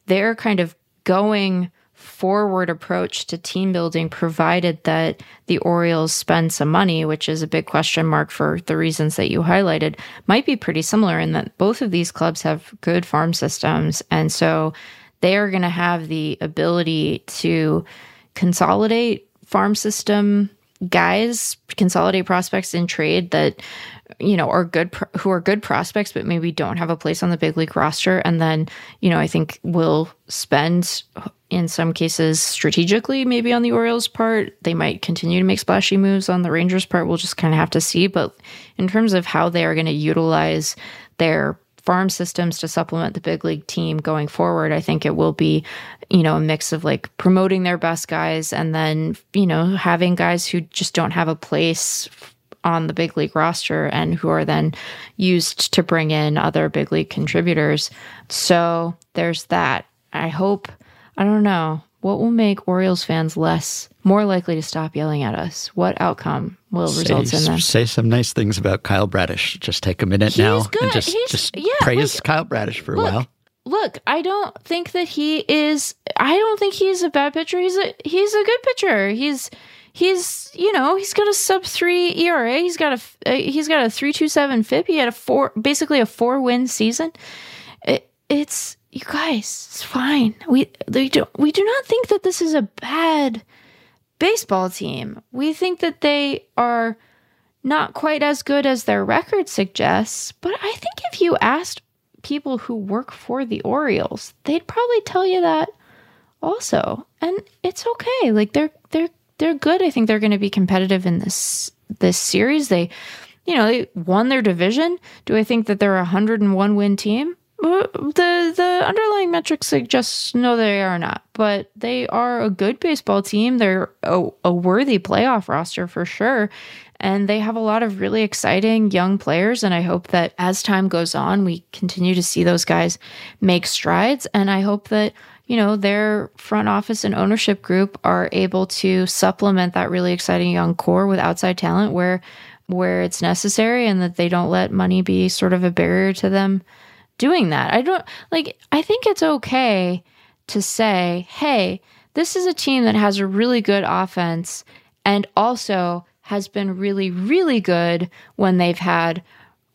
they're kind of going forward approach to team building, provided that the Orioles spend some money, which is a big question mark for the reasons that you highlighted, might be pretty similar in that both of these clubs have good farm systems. And so they are going to have the ability to consolidate farm system guys, consolidate prospects in trade that you know are good pro- who are good prospects but maybe don't have a place on the big league roster and then you know I think will spend in some cases strategically maybe on the Orioles part they might continue to make splashy moves on the Rangers part we'll just kind of have to see but in terms of how they are going to utilize their farm systems to supplement the big league team going forward. I think it will be, you know, a mix of like promoting their best guys and then, you know, having guys who just don't have a place on the big league roster and who are then used to bring in other big league contributors. So there's that. I hope, I don't know, what will make Orioles fans less, more likely to stop yelling at us? What outcome will result in that? Say some nice things about Kyle Bradish. Just take a minute He's now good. and just, He's- just yeah, praise like, Kyle Bradish for a look, while. Look, I don't think that he is. I don't think he's a bad pitcher. He's a he's a good pitcher. He's he's you know he's got a sub three ERA. He's got a he's got a three two seven FIP. He had a four basically a four win season. It, it's you guys. It's fine. We they do we do not think that this is a bad baseball team. We think that they are not quite as good as their record suggests. But I think if you asked people who work for the Orioles, they'd probably tell you that also. And it's okay. Like they're they're they're good. I think they're going to be competitive in this this series. They you know, they won their division. Do I think that they're a 101 win team? The the underlying metrics suggest no, they are not. But they are a good baseball team. They're a, a worthy playoff roster for sure. And they have a lot of really exciting young players. And I hope that as time goes on, we continue to see those guys make strides. And I hope that, you know, their front office and ownership group are able to supplement that really exciting young core with outside talent where where it's necessary and that they don't let money be sort of a barrier to them doing that. I don't like I think it's okay to say, "Hey, this is a team that has a really good offense and also has been really really good when they've had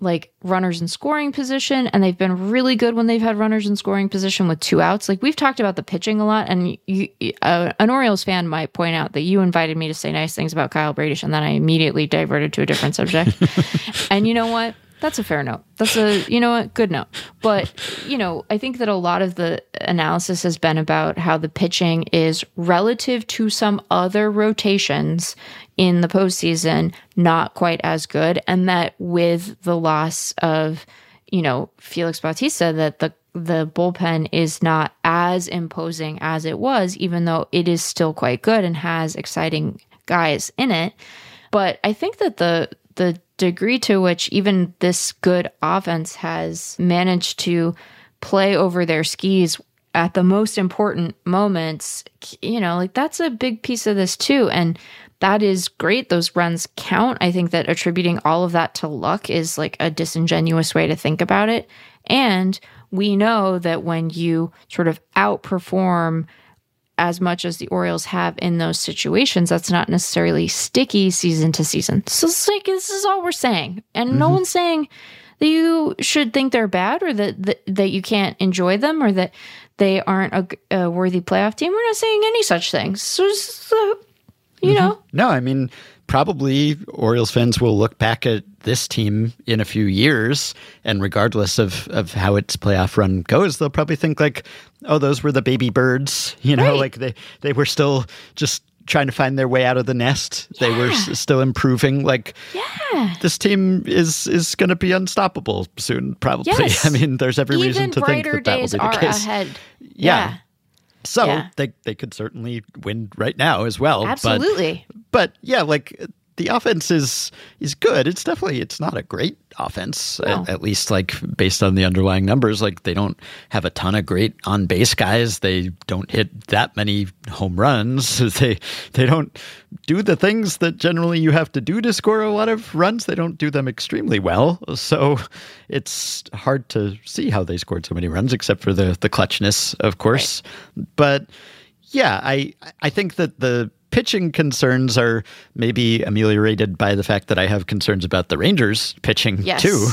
like runners in scoring position and they've been really good when they've had runners in scoring position with two outs. Like we've talked about the pitching a lot and you, uh, an Orioles fan might point out that you invited me to say nice things about Kyle Bradish and then I immediately diverted to a different subject. and you know what? That's a fair note. That's a, you know what, good note. But, you know, I think that a lot of the analysis has been about how the pitching is relative to some other rotations in the postseason, not quite as good. And that with the loss of, you know, Felix Bautista, that the the bullpen is not as imposing as it was, even though it is still quite good and has exciting guys in it. But I think that the the degree to which even this good offense has managed to play over their skis at the most important moments, you know, like that's a big piece of this too. And that is great. Those runs count. I think that attributing all of that to luck is like a disingenuous way to think about it. And we know that when you sort of outperform as much as the Orioles have in those situations, that's not necessarily sticky season to season. So it's like this is all we're saying, and no one's saying that you should think they're bad or that, that that you can't enjoy them or that they aren't a, a worthy playoff team. We're not saying any such things. So, just, uh, you know, No, I mean, probably Orioles fans will look back at this team in a few years, and regardless of, of how its playoff run goes, they'll probably think like, "Oh, those were the baby birds," you know, Right. like they they were still just trying to find their way out of the nest. They were s- still improving. Like, yeah. this team is is going to be unstoppable soon. Probably. Yes. I mean, there's every reason to think that that will be the case. ahead. Yeah. So Yeah. they they could certainly win right now as well. but- Absolutely. but yeah, like the offense is is good. It's definitely it's not a great offense, No. at, at least like based on the underlying numbers. Like they don't have a ton of great on base guys. They don't hit that many home runs. They they don't do the things that generally you have to do to score a lot of runs. They don't do them extremely well. So it's hard to see how they scored so many runs, except for the the clutchness, of course. But yeah, I I think that the pitching concerns are maybe ameliorated by the fact that I have concerns about the Rangers pitching Yes. too.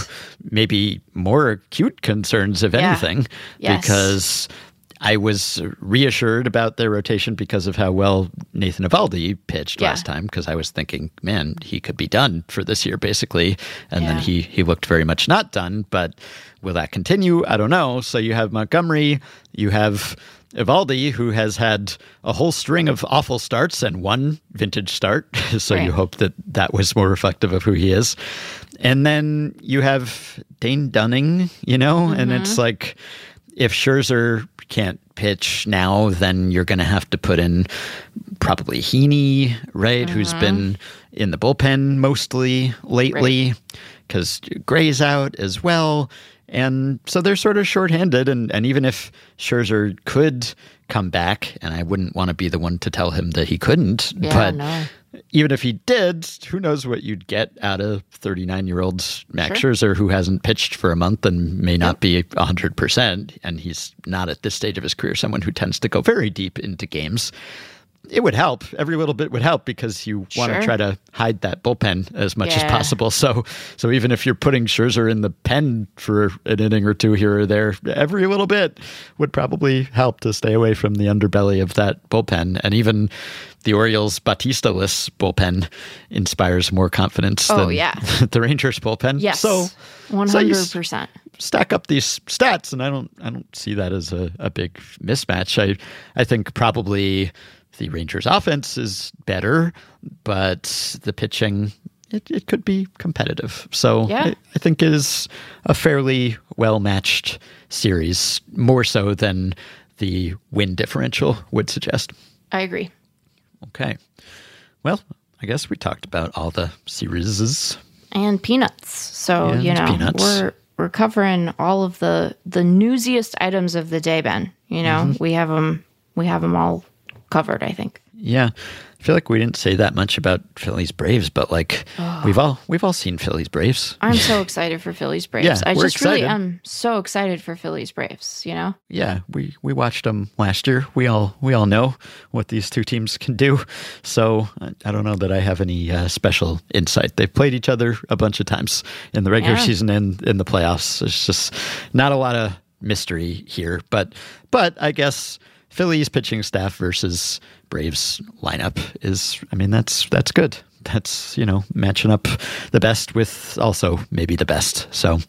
Maybe more acute concerns, if Yeah. anything, Yes. because I was reassured about their rotation because of how well Nathan Eovaldi pitched Yeah. last time. Because I was thinking, man, he could be done for this year, basically, and then he he looked very much not done. But will that continue? I don't know. So you have Montgomery, you have Eovaldi, who has had a whole string of awful starts and one vintage start. so you hope that that was more reflective of who he is. And then you have Dane Dunning, you know, and mm-hmm. it's like if Scherzer can't pitch now, then you're going to have to put in probably Heaney, right, who's mm-hmm. been in the bullpen mostly lately because Gray's out as well. And so they're sort of shorthanded. And, and even if Scherzer could come back, and I wouldn't want to be the one to tell him that he couldn't, Yeah, but no. even if he did, who knows what you'd get out of 39 year old Max Scherzer who hasn't pitched for a month and may not be 100%. And he's not at this stage of his career someone who tends to go very deep into games. It would help. Every little bit would help because you want to try to hide that bullpen as much as possible. So, so even if you're putting Scherzer in the pen for an inning or two here or there, every little bit would probably help to stay away from the underbelly of that bullpen. And even the Orioles Bautista-less bullpen inspires more confidence Oh, than yeah. the Rangers bullpen. Yes. So, one hundred percent. stack up these stats, and I don't I don't see that as a, a big mismatch. I I think probably the Rangers offense is better, but the pitching it, it could be competitive. So Yeah. I, I think it is a fairly well matched series, more so than the win differential would suggest. I agree. Okay. Well, I guess we talked about all the series. and peanuts. So And you know peanuts. we're we're covering all of the the newsiest items of the day, Ben. You know Mm-hmm. we have them we have them all covered. I think. Yeah. I feel like we didn't say that much about Phillies Braves, but like we've all we've all seen Phillies Braves. I'm so excited for Phillies Braves. Yeah, I we're just really am so excited for Phillies Braves. You know. Yeah, we we watched them last year. We all we all know what these two teams can do. So I, I don't know that I have any uh, special insight. They've played each other a bunch of times in the regular Yeah. season and in the playoffs. It's just not a lot of mystery here. But but I guess Phillies pitching staff versus Braves lineup is I mean that's that's good. That's you know matching up the best with also maybe the best. So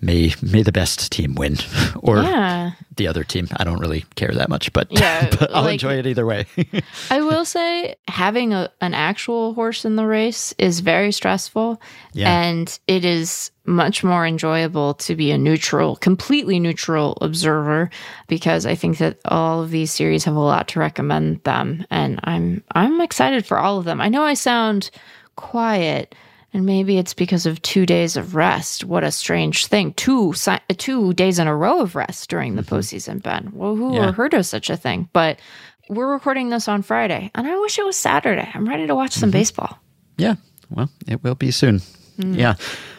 may may the best team win or Yeah. the other team. I don't really care that much, but, Yeah, but I'll like- enjoy it either way. I will say having a, an actual horse in the race is very stressful. Yeah. And it is much more enjoyable to be a neutral, completely neutral observer because I think that all of these series have a lot to recommend them. And I'm I'm excited for all of them. I know I sound quiet. And maybe it's because of two days of rest. What a strange thing! Two two days in a row of rest during the postseason, Ben. Well, who Yeah. heard of such a thing? But we're recording this on Friday, and I wish it was Saturday. I'm ready to watch some baseball. yeah, well, it will be soon. Mm. Yeah.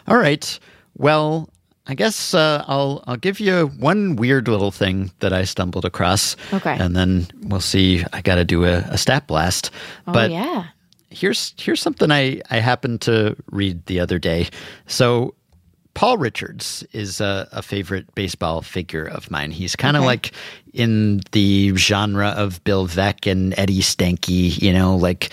All right. Well, I guess uh, I'll I'll give you one weird little thing that I stumbled across. Okay. And then we'll see. I got to do a, a stat blast. Oh but yeah, here's here's something I I happened to read the other day. So Paul Richards is a, a favorite baseball figure of mine. He's kind of Okay. like in the genre of Bill Veeck and Eddie Stanky, you know, like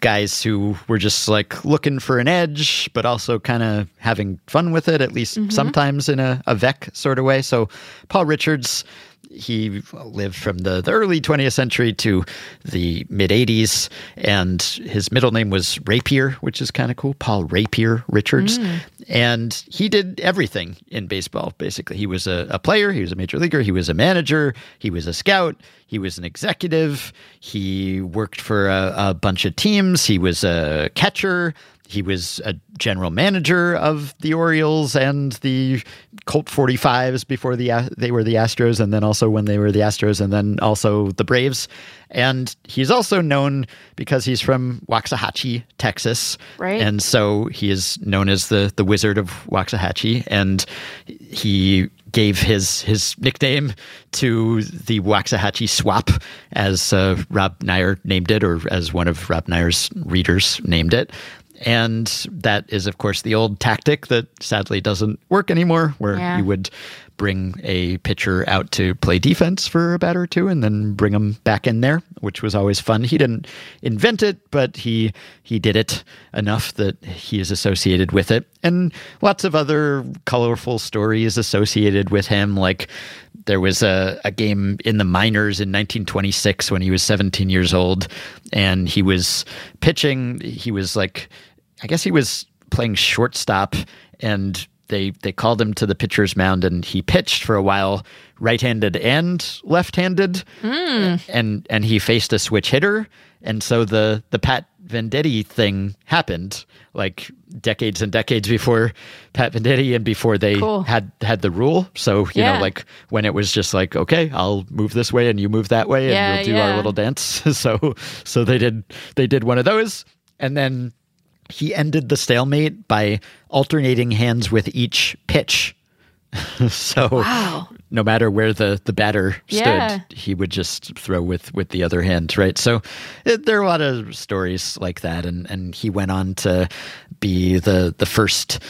guys who were just like looking for an edge, but also kind of having fun with it, at least mm-hmm. sometimes in a, a Veeck sort of way. So Paul Richards he lived from the, the early 20th century to the mid 80s and his middle name was rapier which is kind of cool paul rapier richards. Mm. And he did everything in baseball basically. He was a, a player he was a major leaguer he was a manager he was a scout he was an executive he worked for a, a bunch of teams he was a catcher he was a general manager of the Orioles and the Colt 45s before the they were the Astros, and then also when they were the Astros, and then also the Braves. And he's also known because he's from Waxahachie, Texas, Right. And so he is known as the the Wizard of Waxahachie, and he gave his his nickname to the Waxahachie Swap, as uh, Rob Neyer named it, or as one of Rob Neyer's readers named it. And that is, of course, the old tactic that sadly doesn't work anymore, where Yeah. you would bring a pitcher out to play defense for a batter or two and then bring him back in there, which was always fun. He didn't invent it, but he he did it enough that he is associated with it. And lots of other colorful stories associated with him, like there was a, a game in the minors in 1926 when he was 17 years old and he was pitching. He was like, I guess he was playing shortstop, and they they called him to the pitcher's mound, and he pitched for a while, right-handed and left-handed, hmm. and and he faced a switch hitter, and so the the Pat Venditti thing happened like decades and decades before Pat Venditti and before they Cool. had had the rule. So you Yeah. know, like when it was just like, okay, I'll move this way and you move that way, and Yeah, we'll do our little dance. so so they did they did one of those, and then he ended the stalemate by alternating hands with each pitch. so Wow. no matter where the the batter stood, Yeah. he would just throw with with the other hand, right? So it, there are a lot of stories like that, and and he went on to be the the first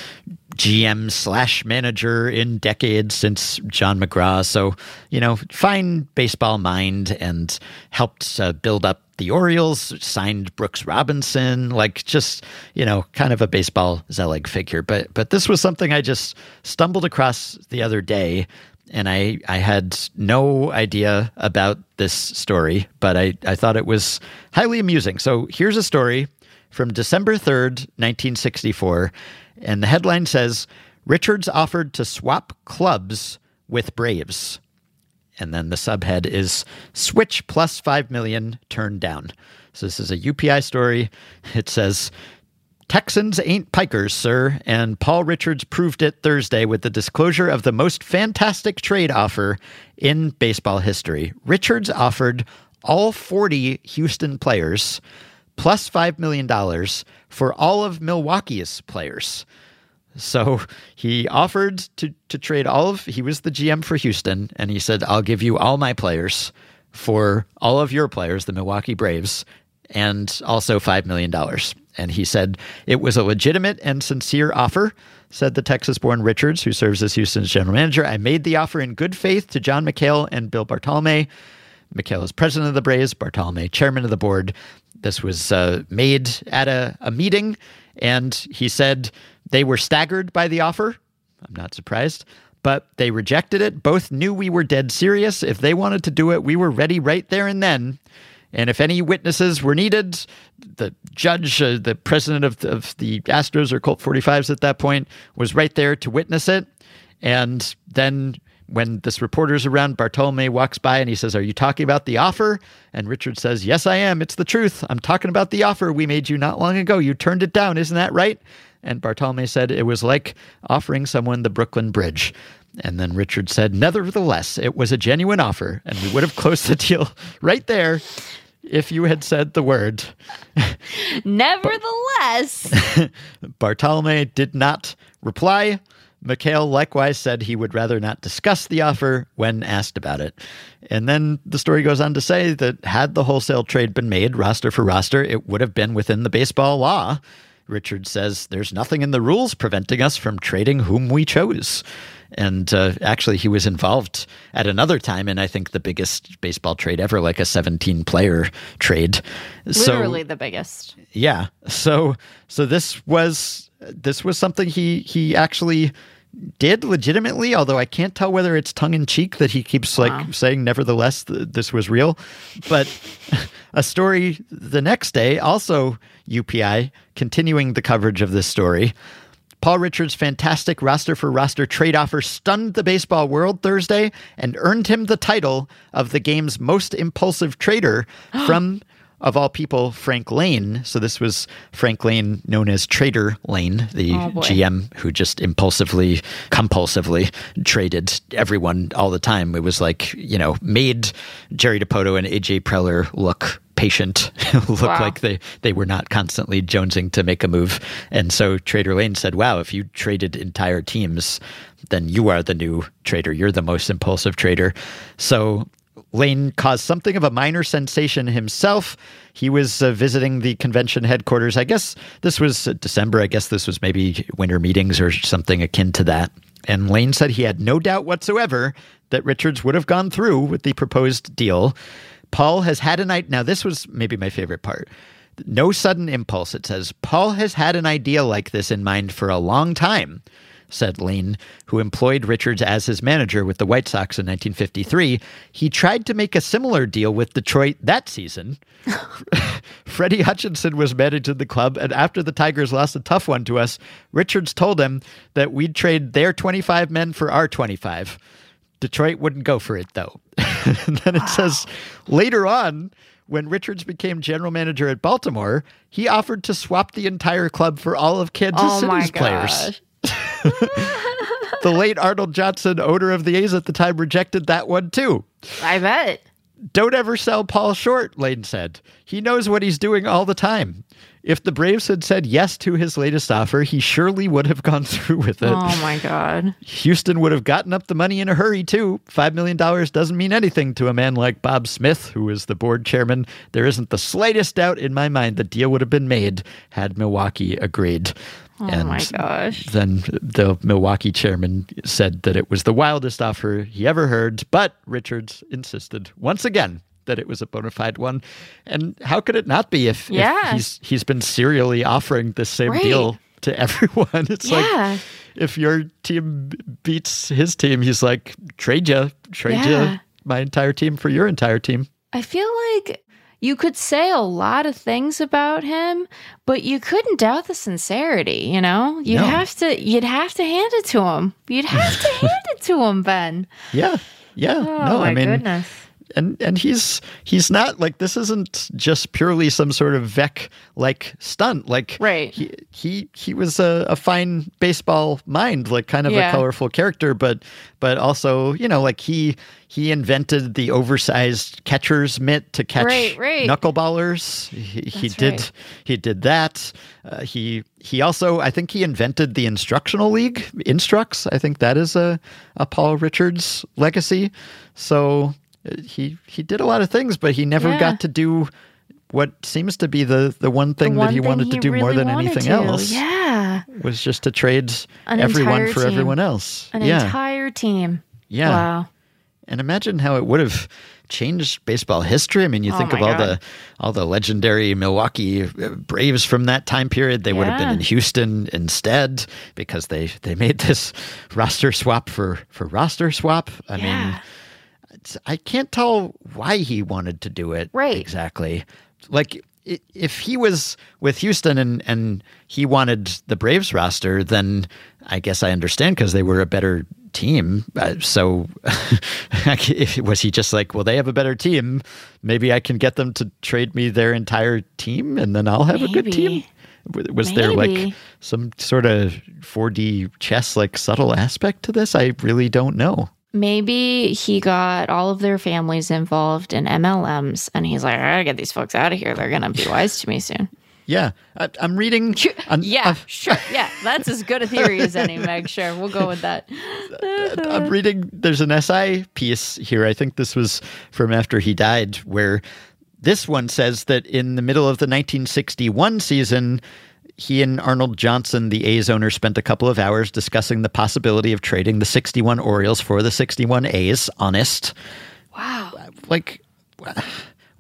GM slash manager in decades since John McGraw. So you know, fine baseball mind, and helped uh, build up the Orioles, signed Brooks Robinson, like just you know, kind of a baseball Zelig figure. But but this was something I just stumbled across the other day and I, I had no idea about this story, but I, I thought it was highly amusing. So here's a story from December 3rd, 1964. And the headline says Richards offered to swap clubs with Braves. And then the subhead is Switch plus 5 million turned down. So this is a UPI story. It says Texans ain't pikers, sir, and Paul Richards proved it Thursday with the disclosure of the most fantastic trade offer in baseball history. Richards offered all 40 Houston players plus $5 million for all of Milwaukee's players. So he offered to, to trade all of, he was the GM for Houston, and he said, I'll give you all my players for all of your players, the Milwaukee Braves, and also $5 million. And he said it was a legitimate and sincere offer, said the Texas born Richards, who serves as Houston's general manager. I made the offer in good faith to John McHale and Bill Bartholomay. McHale is president of the Braves, Bartholomay, chairman of the board. This was uh, made at a, a meeting, and he said they were staggered by the offer. I'm not surprised, but they rejected it. Both knew we were dead serious. If they wanted to do it, we were ready right there and then. And if any witnesses were needed, the judge, uh, the president of, of the Astros or Colt 45s at that point, was right there to witness it. And then when this reporter's around, Bartholomay walks by and he says, Are you talking about the offer? And Richard says, Yes, I am. It's the truth. I'm talking about the offer we made you not long ago. You turned it down. Isn't that right? And Bartholomay said, It was like offering someone the Brooklyn Bridge. And then Richard said, Nevertheless, it was a genuine offer, and we would have closed the deal right there if you had said the word. Nevertheless, Bartholomay did not reply. McHale likewise said he would rather not discuss the offer when asked about it. And then the story goes on to say that had the wholesale trade been made, roster for roster, it would have been within the baseball law. Richard says there's nothing in the rules preventing us from trading whom we chose. And uh, actually, he was involved at another time in, I think, the biggest baseball trade ever, like a 17 player trade. So- literally the biggest. yeah so so this was this was something he he actually did legitimately although i can't tell whether it's tongue-in-cheek that he keeps like Wow. saying nevertheless th- this was real but a story the next day also upi continuing the coverage of this story Paul Richards' fantastic roster for roster trade offer stunned the baseball world Thursday and earned him the title of the game's most impulsive trader from, of all people, Frank Lane. So this was Frank Lane, known as Trader Lane, the Oh. GM who just impulsively, compulsively traded everyone all the time. It was like, you know, made Jerry Dipoto and AJ Preller look patient, look Wow. like they, they were not constantly jonesing to make a move. And so Trader Lane said, Wow, if you traded entire teams, then you are the new trader. You're the most impulsive trader. So Lane caused something of a minor sensation himself. He was uh, visiting the convention headquarters. I guess this was December. I guess this was maybe winter meetings or something akin to that. And Lane said he had no doubt whatsoever that Richards would have gone through with the proposed deal. Paul has had an idea. Now, this was maybe my favorite part. No sudden impulse. It says, Paul has had an idea like this in mind for a long time. Said Lane, who employed Richards as his manager with the White Sox in 1953. He tried to make a similar deal with Detroit that season. Freddie Hutchinson was managing the club, and after the Tigers lost a tough one to us, Richards told him that we'd trade their 25 men for our 25. Detroit wouldn't go for it, though. and then it says later on, when Richards became general manager at Baltimore, he offered to swap the entire club for all of Kansas Oh my City's players. The late Arnold Johnson, owner of the A's at the time, rejected that one too. I bet. Don't ever sell Paul short, Lane said. He knows what he's doing all the time. If the Braves had said yes to his latest offer, he surely would have gone through with it. Oh my god. Houston would have gotten up the money in a hurry, too. $5 million doesn't mean anything to a man like Bob Smith, who is the board chairman. There isn't the slightest doubt in my mind the deal would have been made had Milwaukee agreed. Oh my gosh. Then the Milwaukee chairman said that it was the wildest offer he ever heard, but Richards insisted once again that it was a bona fide one. And how could it not be if, if he's he's been serially offering the same Right. deal to everyone? It's Yeah. like if your team beats his team, he's like, trade you, trade Yeah. you my entire team for your entire team. I feel like you could say a lot of things about him, but you couldn't doubt the sincerity, you know? You'd No. have to you'd have to hand it to him. You'd have to hand it to him, Ben. Yeah. Yeah. Oh no, my I mean goodness. And and he's he's not like this isn't just purely some sort of Veeck like stunt. Like Right. he he he was a, a fine baseball mind, like kind of Yeah. a colorful character, but but also you know like he he invented the oversized catcher's mitt to catch Right, right. knuckleballers. He, he did right. he did that. Uh, he he also I think he invented the instructional league instructs. I think that is a a Paul Richards legacy. So he he did a lot of things, but he never Yeah. got to do what seems to be the the one thing The that he thing wanted to he do more than anything to. else Yeah. was just to trade An everyone for team. everyone else. An yeah. entire team. Yeah. Wow. And imagine how it would have changed baseball history. I mean, you Oh think of all the all the legendary Milwaukee uh, Braves from that time period. They would have been in Houston instead because they they made this roster swap for for roster swap. I mean, Yeah. it's, I can't tell why he wanted to do it Right. exactly. Like if he was with Houston and and he wanted the Braves roster, then I guess I understand because they were a better team. Uh, so was he just like, well, they have a better team. Maybe I can get them to trade me their entire team, and then I'll have a good team. Maybe. Was there like some sort of 4D chess like subtle aspect to this? I really don't know. Maybe he got all of their families involved in MLMs and he's like, I gotta get these folks out of here. They're gonna be wise to me soon. Yeah, I, I'm reading. an- Yeah, uh, sure. Yeah, that's as good a theory as any, Meg. Sure, we'll go with that. I'm reading. There's an SI piece here. I think this was from after he died, where this one says that in the middle of the 1961 season, he and Arnold Johnson, the A's owner, spent a couple of hours discussing the possibility of trading the 61 Orioles for the 61 A's. Honest, Wow. like,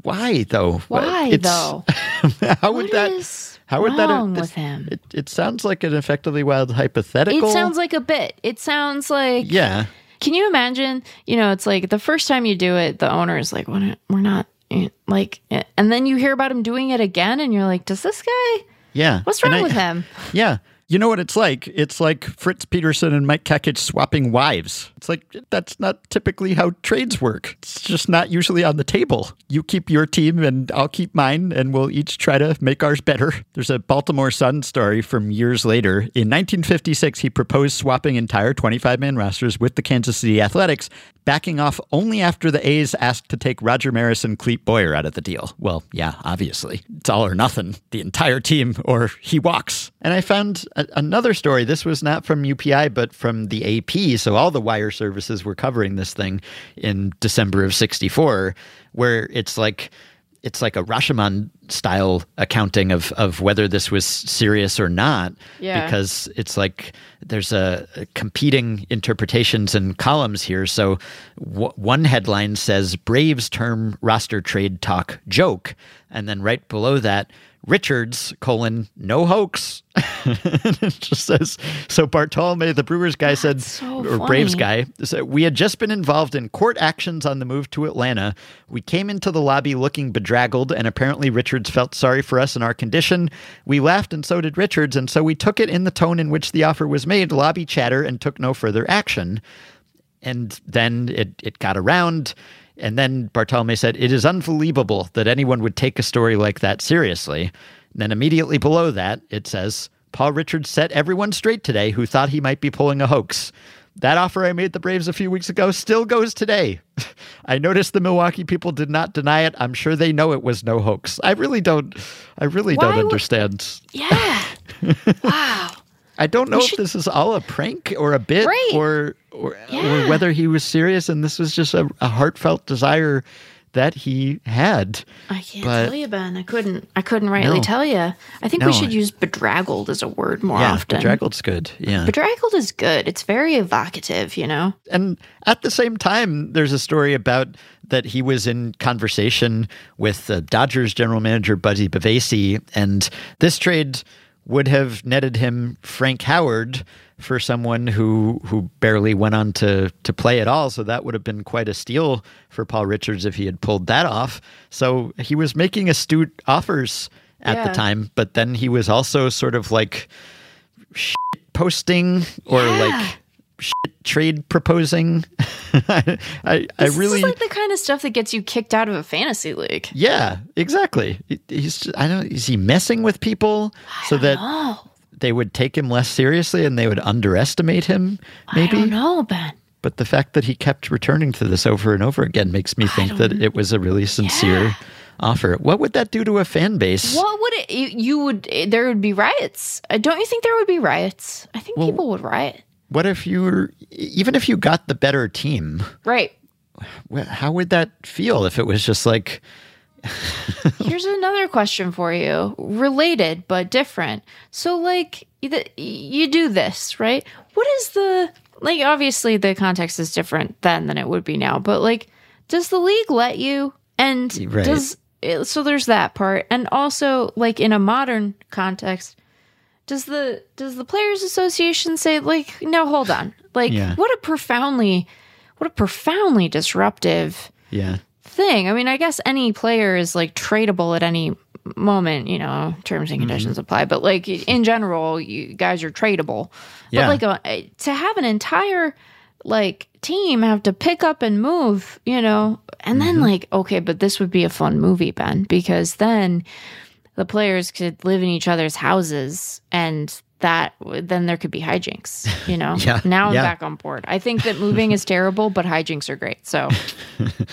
why though? Why It's- though? how would What that? How would that? wrong it- with him? It, it sounds like an effectively wild hypothetical. It sounds like a bit. It sounds like yeah. Can you imagine? You know, it's like the first time you do it, the owner is like, "We're we're not eh, like," eh," and then you hear about him doing it again, and you're like, "Does this guy? Yeah. What's wrong I- with him?" Yeah. You know what it's like? It's like Fritz Peterson and Mike Kekich swapping wives. It's like that's not typically how trades work. It's just not usually on the table. You keep your team and I'll keep mine and we'll each try to make ours better. There's a Baltimore Sun story from years later. In 1956, he proposed swapping entire 25-man rosters with the Kansas City Athletics, backing off only after the A's asked to take Roger Maris and Clete Boyer out of the deal. Well, yeah, obviously. It's all or nothing. The entire team or he walks. And I found a- another story. This was not from UPI, but from the AP. So all the wire services were covering this thing in December of 64, where it's like it's like a Rashomon style accounting of of whether this was serious or not Yeah. because it's like there's a, a competing interpretations and columns here so w- one headline says Braves term roster trade talk joke and then right below that Richards, colon, no hoax. it just says, so Bartholomay, the Brewers guy said, so or Braves guy, said, we had just been involved in court actions on the move to Atlanta. We came into the lobby looking bedraggled, and apparently Richards felt sorry for us and our condition. We laughed, and so did Richards, and so we took it in the tone in which the offer was made, lobby chatter, and took no further action. And then it, it got around. And then Bartholomay said, It is unbelievable that anyone would take a story like that seriously. And then immediately below that, it says, Paul Richards set everyone straight today who thought he might be pulling a hoax. That offer I made the Braves a few weeks ago still goes today. I noticed the Milwaukee people did not deny it. I'm sure they know it was no hoax. I really don't I really Why don't would- understand. Yeah. wow. I don't know if should- this is all a prank or a bit Right. or or, Yeah. or whether he was serious and this was just a, a heartfelt desire that he had. I can't But- tell you, Ben. I couldn't. I couldn't rightly No. tell you. I think No. we should use bedraggled as a word more yeah, often. bedraggled's good. Yeah. Bedraggled is good. It's very evocative, you know. and at the same time, there's a story about that he was in conversation with the Dodgers general manager Buzzie Bavasi, and this trade would have netted him Frank Howard for someone who who barely went on to to play at all. So that would have been quite a steal for Paul Richards if he had pulled that off. So he was making astute offers at the time, but then he was also sort of like posting or Yeah. like trade proposing. I, I, I really, is like the kind of stuff that gets you kicked out of a fantasy league. yeah, exactly. He's, just, I don't, is he messing with people so that Oh, they would take him less seriously and they would underestimate him? Maybe I don't know, Ben. But the fact that he kept returning to this over and over again makes me think that it was a really sincere Yeah. offer. What would that do to a fan base? What would it? You, you would. There would be riots. Uh, Don't you think there would be riots? I think people would riot. What if you were, even if you got the better team, Right. how would that feel if it was just like, Here's another question for you, related but different. So, like, you, do this, right? What is the like? Obviously, the context is different then than it would be now. But like, does the league let you? And Right. does eh, so? There's that part, and also like in a modern context, does the does the players association say like, no, hold on, like, Yeah. what a profoundly, what a profoundly disruptive yeah, thing. I mean, I guess any player is like tradable at any moment, you know, terms and Mm-hmm. conditions apply, but like in general, you guys are tradable. Yeah. But like a, to have an entire like team have to pick up and move, you know, and then Mm-hmm. like, okay, but this would be a fun movie, Ben, because then the players could live in each other's houses and that then there could be hijinks, you know. Yeah, Now I'm yeah. back on board. I think that moving is terrible, but hijinks are great. So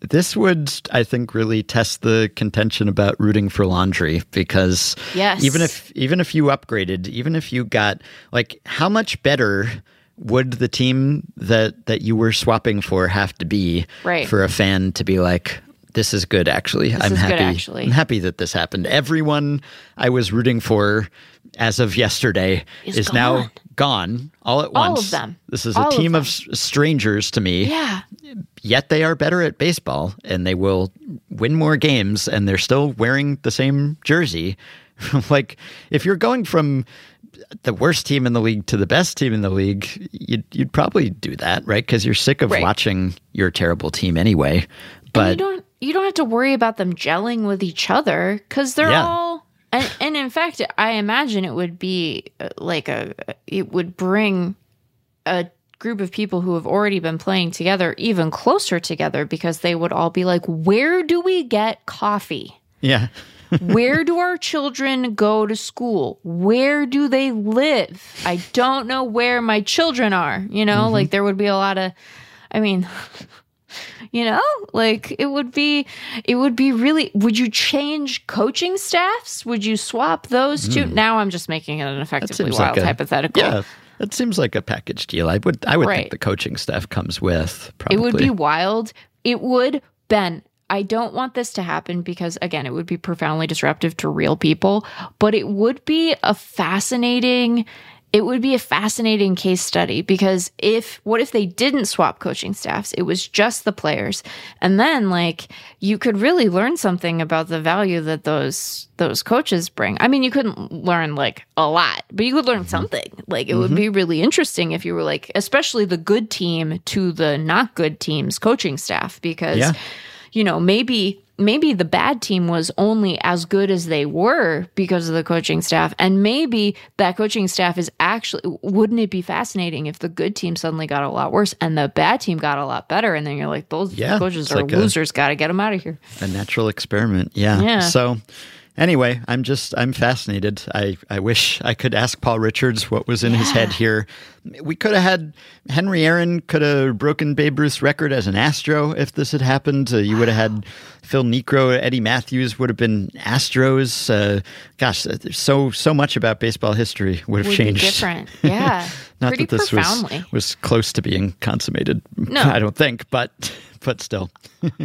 this would i think really test the contention about rooting for laundry because Yes. even if even if you upgraded even if you got like how much better would the team that that you were swapping for have to be Right. for a fan to be like this is good actually i'm is good, happy actually. i'm happy that this happened everyone i was rooting for as of yesterday Is is, now gone. gone all at All of once them. this is All a team them. of strangers to me yeah. yet they are better at baseball and they will win more games and they're still wearing the same jersey. like if you're going from the worst team in the league to the best team in the league, you'd, you'd probably do that, right? Because you're sick of Right. watching your terrible team anyway. you But don't you don't have to worry about them gelling with each other because they're Yeah. all and, and in fact i imagine it would be uh, like a it would bring a group of people who have already been playing together even closer together because they would all be like where do we get coffee? Yeah, where do our children go to school? Where do they live? I don't know where my children are you know? Like there would be a lot of i mean you know like it would be it would be really would you change coaching staffs would you swap those two hmm. now i'm just making it an effectively wild like a hypothetical Yeah, that seems like a package deal. I would I would Right. think the coaching staff comes with probably. It would be wild. It would, Ben. I don't want this to happen because, again, it would be profoundly disruptive to real people, but it would be a fascinating it would be a fascinating case study because if what if they didn't swap coaching staffs? It was just the players. And then like you could really learn something about the value that those those coaches bring. I mean, you couldn't learn like a lot, but you could learn mm-hmm. something. Like it would mm-hmm. be really interesting if you were like especially the good team to the not good team's coaching staff because Yeah. you know, maybe maybe the bad team was only as good as they were because of the coaching staff and maybe that coaching staff is actually wouldn't it be fascinating if the good team suddenly got a lot worse and the bad team got a lot better and then you're like those Yeah, coaches are like losers got to get them out of here a natural experiment. Yeah. Yeah. So anyway, I'm just I'm fascinated. I I wish I could ask Paul Richards what was in his head here. We could have had Henry Aaron could have broken Babe Ruth's record as an Astro if this had happened. Uh, you would have had Phil Niekro, Eddie Mathews would have been Astros. Uh, gosh, uh, so so much about baseball history would have would changed. be different yeah Not pretty that this was was close to being consummated. No. I don't think, but but still.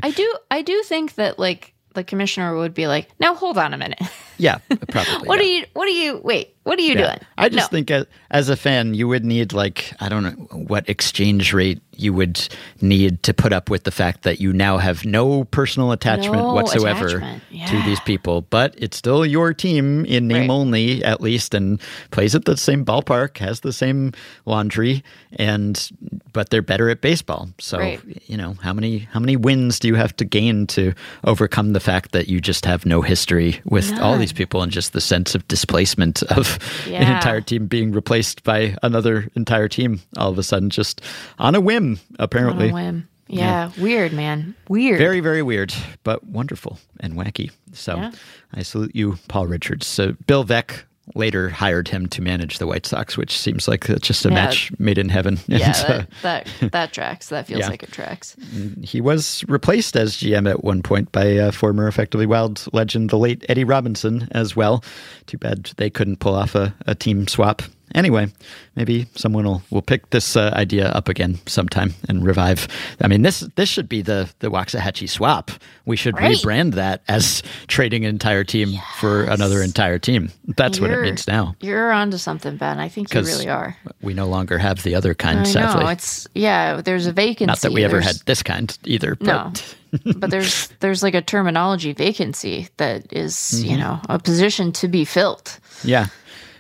i do i do think that like the commissioner would be like now hold on a minute Yeah, probably. what yeah. are you what are you wait what are you Yeah. doing I just No. think as, as a fan, you would need like I don't know what exchange rate you would need to put up with the fact that you now have no personal attachment No whatsoever attachment, to these people, but it's still your team in name Right. only at least, and plays at the same ballpark, has the same laundry, and but they're better at baseball. So Right. you know how many how many wins do you have to gain to overcome the fact that you just have no history with all these people and just the sense of displacement of an entire team being replaced by another entire team all of a sudden just on a whim apparently. on a whim. Yeah, weird man. Weird. Very very weird but wonderful and wacky. So Yeah. i salute you paul richards. So bill veeck later hired him to manage the white sox which seems like it's just a Yeah. match made in heaven yeah uh, that, that that tracks that feels Yeah. like it tracks he was replaced as GM at one point by uh, former Effectively Wild legend, the late Eddie Robinson, as well. Too bad they couldn't pull off a, a team swap. Anyway, maybe someone will, will pick this uh, idea up again sometime and revive. I mean, this this should be the the Waxahachie swap. We should Right. rebrand that as trading an entire team for another entire team. That's what it means now. You're onto something, Ben. I think you really are. We no longer have the other kind, I sadly. know it's yeah. There's a vacancy. Not that we ever There's- had this kind either. But No, but there's there's like a terminology vacancy that is, Mm-hmm. you know a position to be filled. Yeah.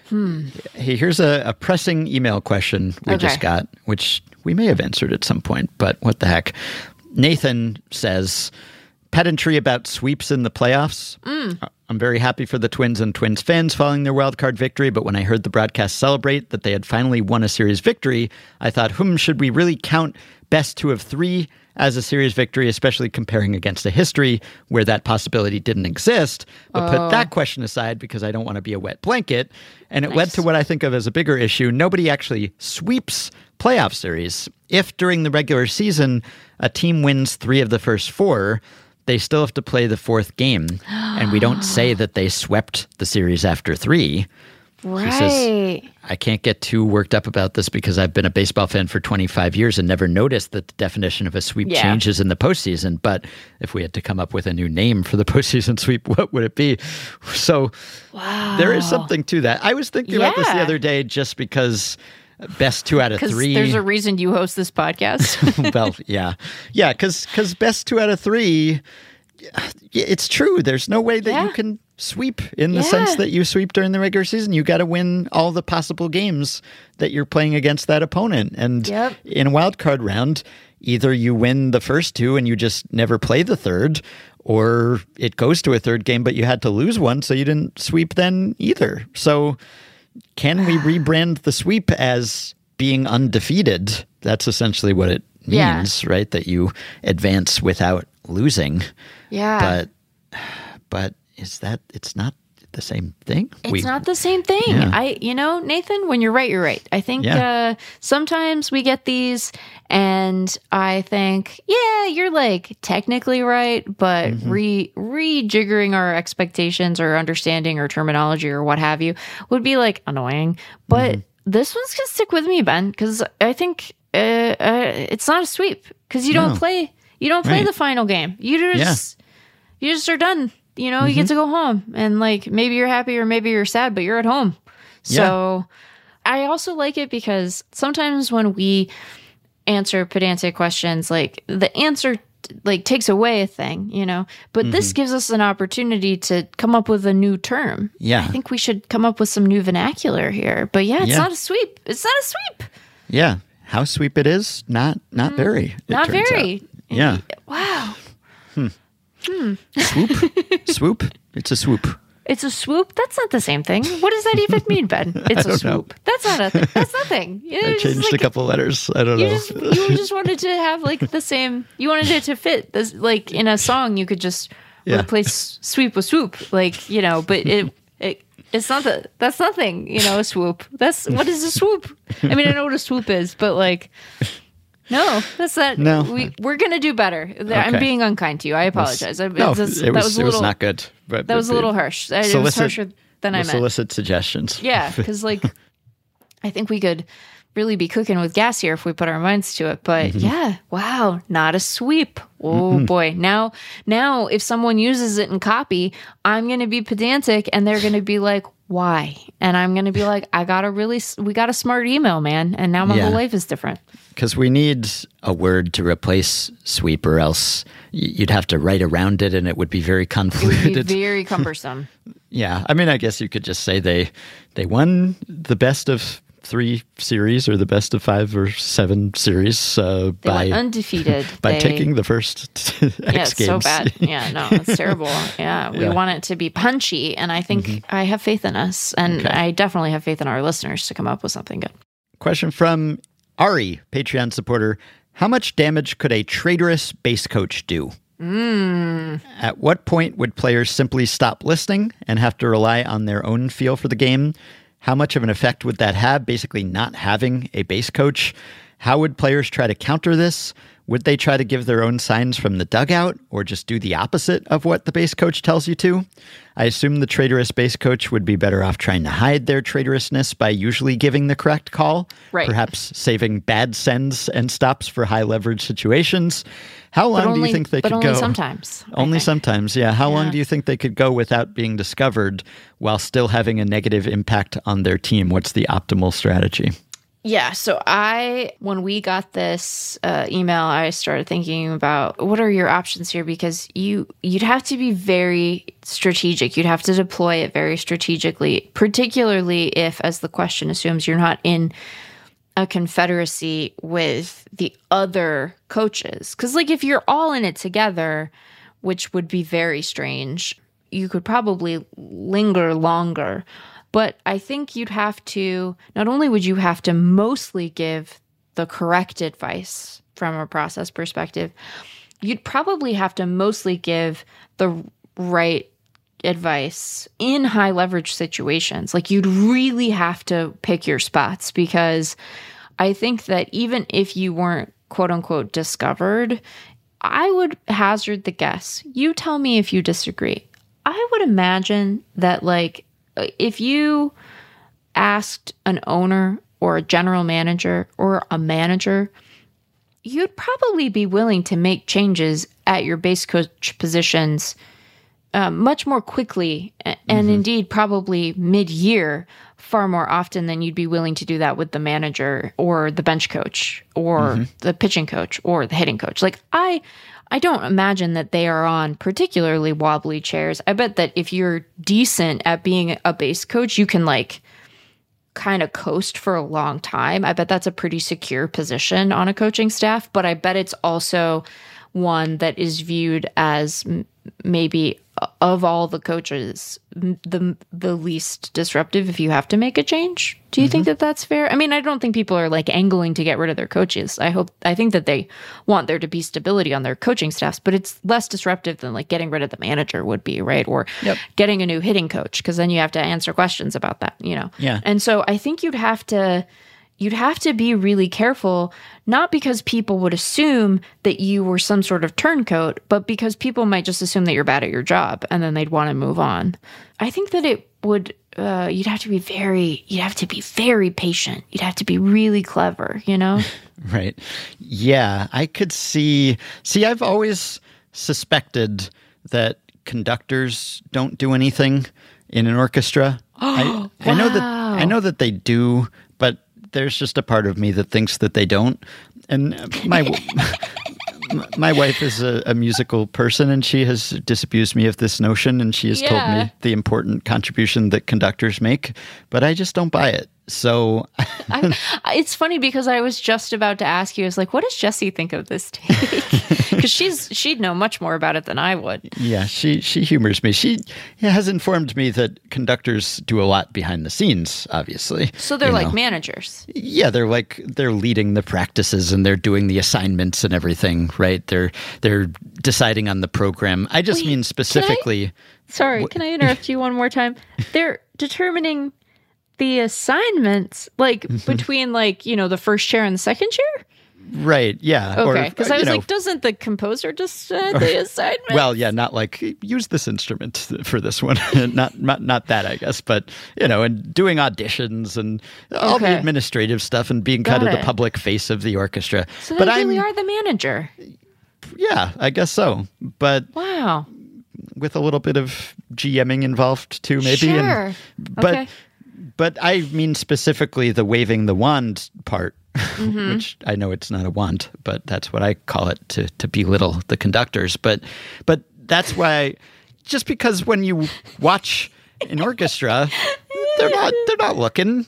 Hmm. Hey, here's a, a pressing email question we just got, which we may have answered at some point, but what the heck. Nathan says, pedantry about sweeps in the playoffs. Uh, I'm very happy for the Twins and Twins fans following their wild card victory, but when I heard the broadcast celebrate that they had finally won a series victory, I thought, hmm, should we really count best two of three as a series victory, especially comparing against a history where that possibility didn't exist? But put that oh. question aside because I don't want to be a wet blanket. And it led to what I think of as a bigger issue. Nobody actually sweeps playoff series. If during the regular season a team wins three of the first four, they still have to play the fourth game. and we don't say that they swept the series after three. Right. says- I can't get too worked up about this because I've been a baseball fan for 25 years and never noticed that the definition of a sweep Yeah. changes in the postseason. But if we had to come up with a new name for the postseason sweep, what would it be? So wow. there is something to that. I was thinking about this the other day just because best two out of three. there's a reason you host this podcast. well, yeah, yeah, because best two out of three. It's true. There's no way that you can sweep in the sense that you sweep during the regular season. You got to win all the possible games that you're playing against that opponent. And Yep. in a wild card round, either you win the first two and you just never play the third, or it goes to a third game, but you had to lose one, so you didn't sweep then either. So can we rebrand the sweep as being undefeated? That's essentially what it Yeah. means, right? That you advance without losing. yeah. But but is that it's not the same thing? It's not the same thing. Yeah. I, you know, Nathan, when you're right, you're right. I think Yeah. uh, sometimes we get these, and I think, yeah, you're like technically right, but Mm-hmm. re rejiggering our expectations or understanding or terminology or what have you would be like annoying. But Mm-hmm. this one's gonna stick with me, Ben, because I think uh, uh, it's not a sweep because you don't play. You don't play Right. the final game. You just you just are done. You know, you get Mm-hmm. to go home and like maybe you're happy or maybe you're sad, but you're at home. So I also like it because sometimes when we answer pedantic questions, like the answer like takes away a thing, you know. But this gives us an opportunity to come up with a new term. Yeah. I think we should come up with some new vernacular here. But yeah, it's Yeah. not a sweep. It's not a sweep. Yeah. How sweep it is? Not not very. it Mm, Not very. out. Yeah. Wow. Hmm. Swoop. swoop. It's a swoop. It's a swoop. That's not the same thing. What does that even mean, Ben? It's a don't know. swoop. That's not a. That's nothing. I changed like a couple letters. I don't You know. just you just wanted to have like the same. You wanted it to fit this like in a song. You could just Yeah. replace sweep with swoop, like you know. But it it it's not the that's nothing. You know, a swoop. That's what is a swoop? I mean, I know what a swoop is, but like. No, that's not. No. we we're gonna do better. I'm being unkind to you. I apologize. I, no, that's- it that was, was it was not good. But that was a little harsh. It was harsher than I meant. solicit suggestions. Yeah, because like I think we could really be cooking with gas here if we put our minds to it. But Mm-hmm. yeah, wow, not a sweep. Oh boy. Now now if someone uses it in copy, I'm gonna be pedantic and they're gonna be like, why? And I'm gonna be like, I got a really we got a smart email, man, and now my Yeah. whole life is different. Because we need a word to replace sweep, or else you'd have to write around it, and it would be very It would be convoluted. very cumbersome. yeah, I mean, I guess you could just say they they won the best of three series, or the best of five or seven series uh, by undefeated. by They- taking the first X yeah, it's games. so bad. Yeah, no, it's terrible. Yeah, we Yeah. want it to be punchy, and I think I have faith in us, and Okay. I definitely have faith in our listeners to come up with something good. Question from Ari, Patreon supporter. How much damage could a traitorous base coach do? At what point would players simply stop listening and have to rely on their own feel for the game? How much of an effect would that have, basically not having a base coach? How would players try to counter this? Would they try to give their own signs from the dugout or just do the opposite of what the base coach tells you to? I assume the traitorous base coach would be better off trying to hide their traitorousness by usually giving the correct call, Right. perhaps saving bad sends and stops for high leverage situations. How long only, do you think they could only go? Only sometimes. Only sometimes, yeah. How long do you think they could go without being discovered while still having a negative impact on their team? What's the optimal strategy? Yeah. So I, when we got this uh, email, I started thinking about what are your options here because you you'd have to be very strategic. You'd have to deploy it very strategically, particularly if, as the question assumes, you're not in a confederacy with the other coaches. Because like if you're all in it together, which would be very strange, you could probably linger longer. But I think you'd have to, not only would you have to mostly give the correct advice from a process perspective, you'd probably have to mostly give the right advice in high leverage situations. Like you'd really have to pick your spots because I think that even if you weren't quote unquote discovered, I would hazard the guess. You tell me if you disagree. I would imagine that, like, if you asked an owner or a general manager or a manager, you'd probably be willing to make changes at your base coach positions uh, much more quickly and indeed probably mid year far more often than you'd be willing to do that with the manager or the bench coach or the pitching coach or the hitting coach. Like I I don't imagine that they are on particularly wobbly chairs. I bet that if you're decent at being a base coach, you can like kind of coast for a long time. I bet that's a pretty secure position on a coaching staff, but I bet it's also one that is viewed as m- maybe of all the coaches the the least disruptive if you have to make a change. Do you think mm-hmm. that that's fair? I mean, I don't think people are like angling to get rid of their coaches. I hope I think that they want there to be stability on their coaching staffs, but it's less disruptive than like getting rid of the manager would be, right? Or getting a new hitting coach because then you have to answer questions about that, you know. Yeah. And so I think you'd have to you'd have to be really careful not because people would assume that you were some sort of turncoat but because people might just assume that you're bad at your job and then they'd want to move on i think that it would uh, you'd have to be very you'd have to be very patient you'd have to be really clever you know Right. Yeah, I could see. See, I've always suspected that conductors don't do anything in an orchestra. I, I know that I know that they do, there's just a part of me that thinks that they don't. And my my wife is a, a, musical person, and she has disabused me of this notion, and she has yeah. told me the important contribution that conductors make, but I just don't buy it. So I, it's funny because I was just about to ask you, I was like, what does Jesse think of this take? Because she's she'd know much more about it than I would. Yeah, she she humors me. She has informed me that conductors do a lot behind the scenes, obviously. So they're like know. managers. Yeah, they're like they're leading the practices and they're doing the assignments and everything, right? They're they're deciding on the program. I just Wait, mean specifically. Can I, sorry, can I interrupt you one more time? They're determining the assignments like mm-hmm. between like you know the first chair and the second chair? Right yeah. Okay because i was know, like doesn't the composer just uh, the assignment well yeah not like use this instrument for this one. Not, not not that i guess but you know and doing auditions and all okay. the administrative stuff and being Got kind of the public face of the orchestra. So but i really are the manager. Yeah i guess so. But wow. with a little bit of GMing involved too, maybe. Sure. And, but okay but I mean specifically the waving the wand part, mm-hmm. which I know it's not a wand, but that's what I call it to to belittle the conductors. But but that's why, just because when you watch an orchestra, they're not they're not looking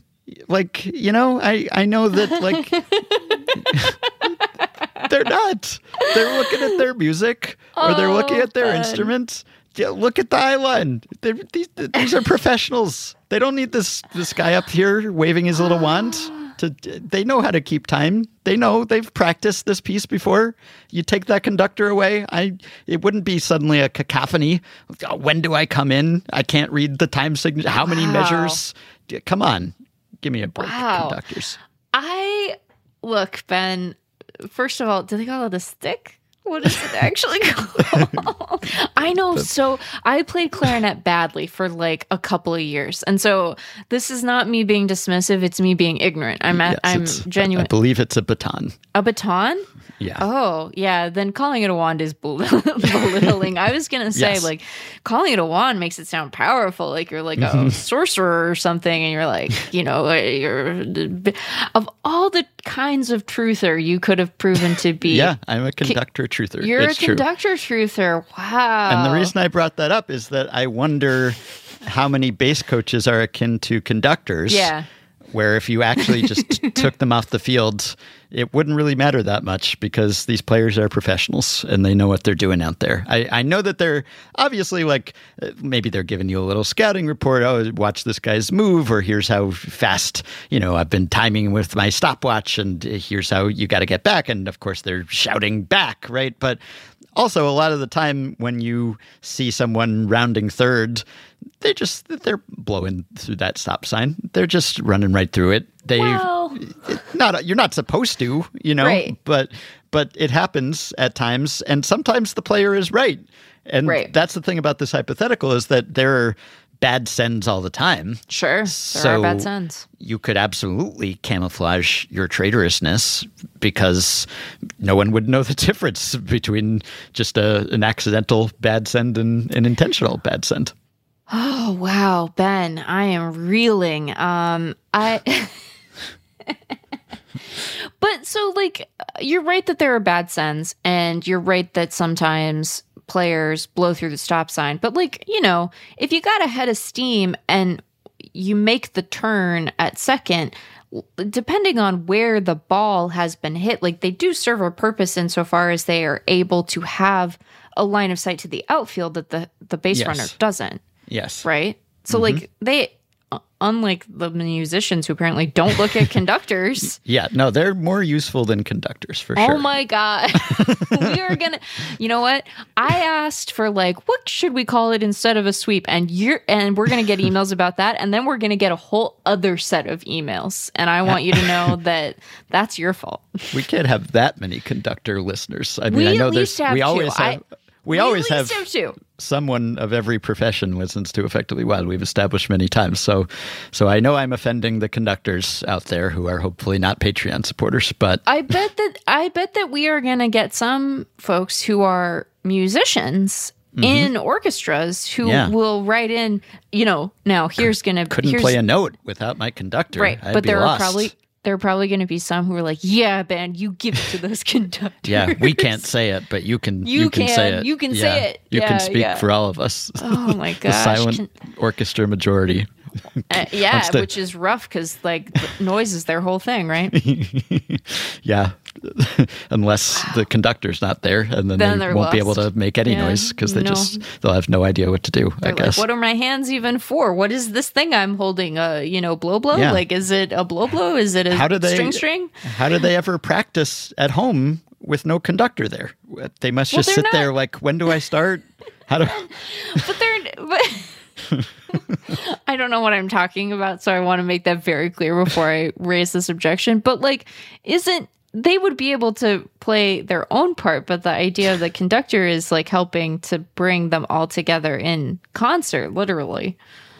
like you know. I I know that like. they're not. They're looking at their music or they're looking at their oh, instruments yeah, look at the island. They're, these, these are professionals. They don't need this this guy up here waving his little wand. To, they know how to keep time. They know they've practiced this piece before. You take that conductor away, I it wouldn't be suddenly a cacophony. When do I come in? I can't read the time signature. How many wow. measures? Come on, give me a break, wow. conductors. I look, Ben. First of all, do they call it a stick? What is it actually called? I know. So I played clarinet badly for like a couple of years, and so this is not me being dismissive. It's me being ignorant. I'm at, yes, I'm genuine. I believe it's a baton. A baton? Yeah. Oh, yeah. Then calling it a wand is belittling. I was gonna say yes. like calling it a wand makes it sound powerful, like you're like a mm-hmm. sorcerer or something, and you're like, you know, uh, you're of all the kinds of truther you could have proven to be. Yeah, I'm a conductor truther. You're it's a conductor true. truther. Wow. And the reason I brought that up is that I wonder how many base coaches are akin to conductors. Yeah where if you actually just took them off the field, it wouldn't really matter that much because these players are professionals and they know what they're doing out there. I, I know that they're obviously like uh, maybe they're giving you a little scouting report. Oh, watch this guy's move, or here's how fast, you know, I've been timing with my stopwatch, and here's how you got to get back. And of course, they're shouting back, right? But also, a lot of the time when you see someone rounding third, they just they're blowing through that stop sign. They're just running right through it. They well, not you're not supposed to, you know, right. but but it happens at times, and sometimes the player is right. And right. that's the thing about this hypothetical is that there are bad sends all the time. Sure, so there are bad sends. You could absolutely camouflage your traitorousness because no one would know the difference between just a, an accidental bad send and an intentional bad send. Oh wow, Ben, I am reeling. Um, I. but so like you're right that there are bad sends and you're right that sometimes players blow through the stop sign but like you know if you got ahead of steam and you make the turn at second depending on where the ball has been hit like they do serve a purpose insofar as they are able to have a line of sight to the outfield that the the base yes. runner doesn't yes right so mm-hmm. like they unlike the musicians who apparently don't look at conductors. Yeah, no, they're more useful than conductors for oh sure. Oh my god. we are going to You know what? I asked for like what should we call it instead of a sweep and you're and we're going to get emails about that and then we're going to get a whole other set of emails and I want you to know that that's your fault. We can't have that many conductor listeners. I mean, we I know there's we always two. have I, we, always have, someone of every profession listens to effectively wild we've established many times so so i know i'm offending the conductors out there who are hopefully not patreon supporters but i bet that i bet that we are going to get some folks who are musicians in orchestras who Mm-hmm. Yeah. will write in, you know, now here's gonna Couldn't here's, play a note without my conductor. right, I'd but there lost. are probably there are probably going to be some who are like, yeah, Ben, you give it to those conductors. Yeah, we can't say it, but you can. You can, say it. You can Yeah, say it. You Yeah, can speak yeah. for all of us. Oh my the silent Can- orchestra majority. Uh, yeah, which is rough because like noise is their whole thing, right? Yeah, unless the conductor's not there, and then, Then they won't be able to make any Yeah, noise because they no. just they'll have no idea what to do. I They're guess. like, what are my hands even for? What is this thing I'm holding? A you know blow blow? Yeah. Like, is it a blow blow? Is it a How do they string string? How do they ever practice at home with no conductor there? They must just they're sit not- there like, when do I start? How do? But they're but I don't know what I'm talking about, so I want to make that very clear before I raise this objection. But like, isn't they would be able to play their own part, but the idea of the conductor is like helping to bring them all together in concert, literally.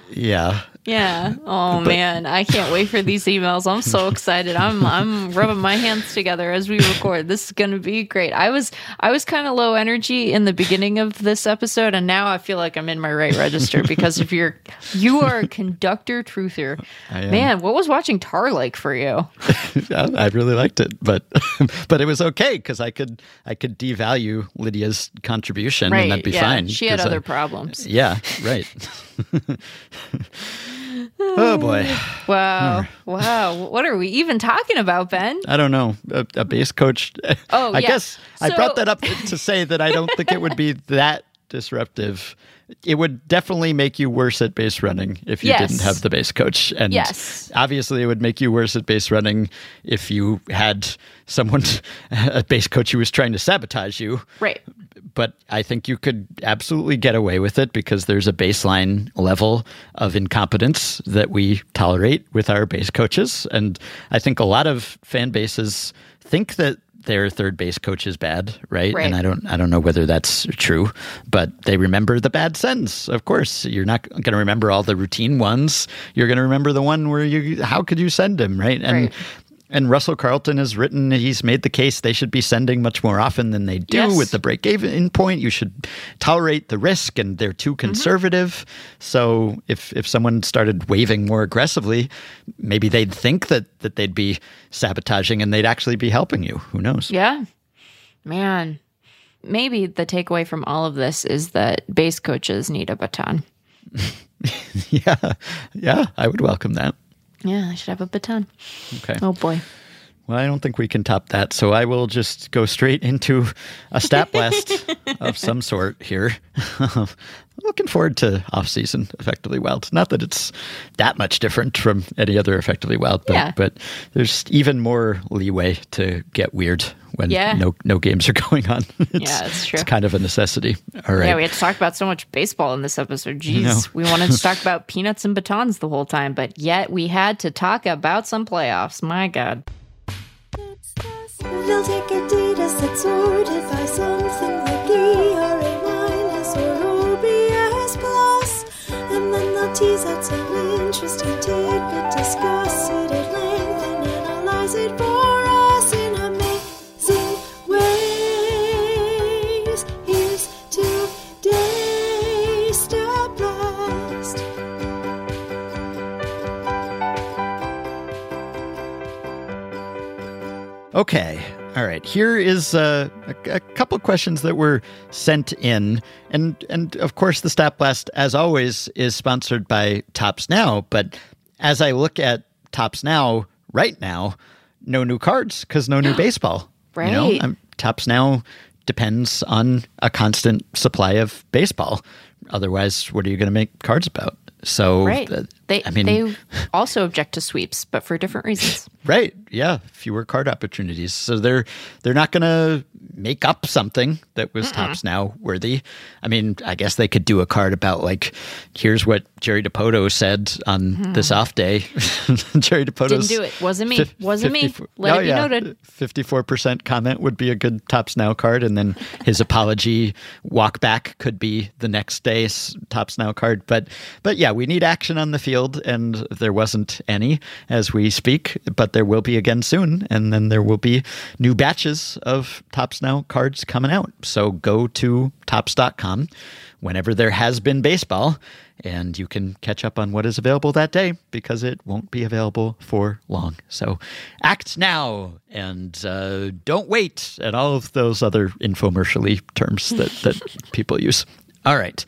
Yeah, Yeah. Oh man, I can't wait for these emails. I'm so excited. I'm I'm rubbing my hands together as we record. This is going to be great. I was I was kind of low energy in the beginning of this episode and now I feel like I'm in my right register because if you're you are a conductor truther. Man, what was watching Tar like for you? I really liked it, but but it was okay because I could I could devalue Lydia's contribution Right. and that'd be yeah. fine. She had 'cause I- other problems. Yeah, right. Oh boy, Wow. Wow. What are we even talking about, Ben? I don't know a, a base coach. Oh, I yeah. guess I brought that up to say that I don't think it would be that disruptive. It would definitely make you worse at base running if you Yes. didn't have the base coach, and Yes. obviously it would make you worse at base running if you had someone a base coach who was trying to sabotage you. Right. But I think you could absolutely get away with it because there's a baseline level of incompetence that we tolerate with our base coaches. And I think a lot of fan bases think that their third base coach is bad, right? Right. And I don't I don't know whether that's true, but they remember the bad sends. Of course, you're not going to remember all the routine ones. You're going to remember the one where you how could you send him, right? And Right. And Russell Carleton has written, he's made the case they should be sending much more often than they do Yes. with the break even point. You should tolerate the risk, and they're too Mm-hmm. conservative. So if if someone started waving more aggressively, maybe they'd think that that they'd be sabotaging, and they'd actually be helping you. Who knows? Yeah. Man. Maybe the takeaway from all of this is that base coaches need a baton. yeah, yeah. I would welcome that. Yeah, I should have a baton. Okay. Oh boy. Well, I don't think we can top that, so I will just go straight into a stat blast of some sort here. Looking forward to off season effectively wild. Not that it's that much different from any other effectively wild, but Yeah. but there's even more leeway to get weird when Yeah. no no games are going on. It's, Yeah, that's true. It's kind of a necessity. All right. Yeah, we had to talk about so much baseball in this episode. Jeez, know. we wanted to talk about peanuts and batons the whole time, but yet we had to talk about some playoffs. My God. They'll take a data set sorted by something like ERA minus or OPS plus, and then they'll tease out some interesting tidbit, Okay. All right. Here is uh, a, a couple of questions that were sent in, and and of course the Stat Blast, as always, is sponsored by Topps Now. But as I look at Topps Now right now, no new cards because no new baseball. Right. You know. I'm, Topps Now depends on a constant supply of baseball. Otherwise, what are you going to make cards about? So, Right. uh, They I mean, they also object to sweeps, but for different reasons. Right. Yeah. Fewer card opportunities. So they're they're not going to make up something that was topps now worthy. I mean, I guess they could do a card about like, here's what Jerry Dipoto said on hmm. this off day. Jerry Dipoto Didn't do it. Wasn't me. Wasn't me. Let oh, it be noted. Fifty-four percent comment would be a good topps now card, and then his apology walk back could be the next day's topps now card. But but yeah, we need action on the field. And there wasn't any as we speak, but there will be again soon. And then there will be new batches of Topps Now cards coming out. So go to topps.com whenever there has been baseball, and you can catch up on what is available that day because it won't be available for long. So act now and uh, don't wait, and all of those other infomercially terms that, that people use. All right.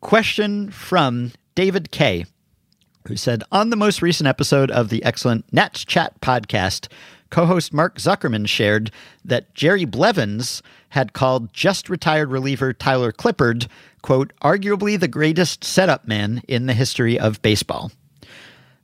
Question from David K who said, On the most recent episode of the excellent Nats Chat podcast, co host Mark Zuckerman shared that Jerry Blevins had called just retired reliever Tyler Clippard, quote, arguably the greatest setup man in the history of baseball.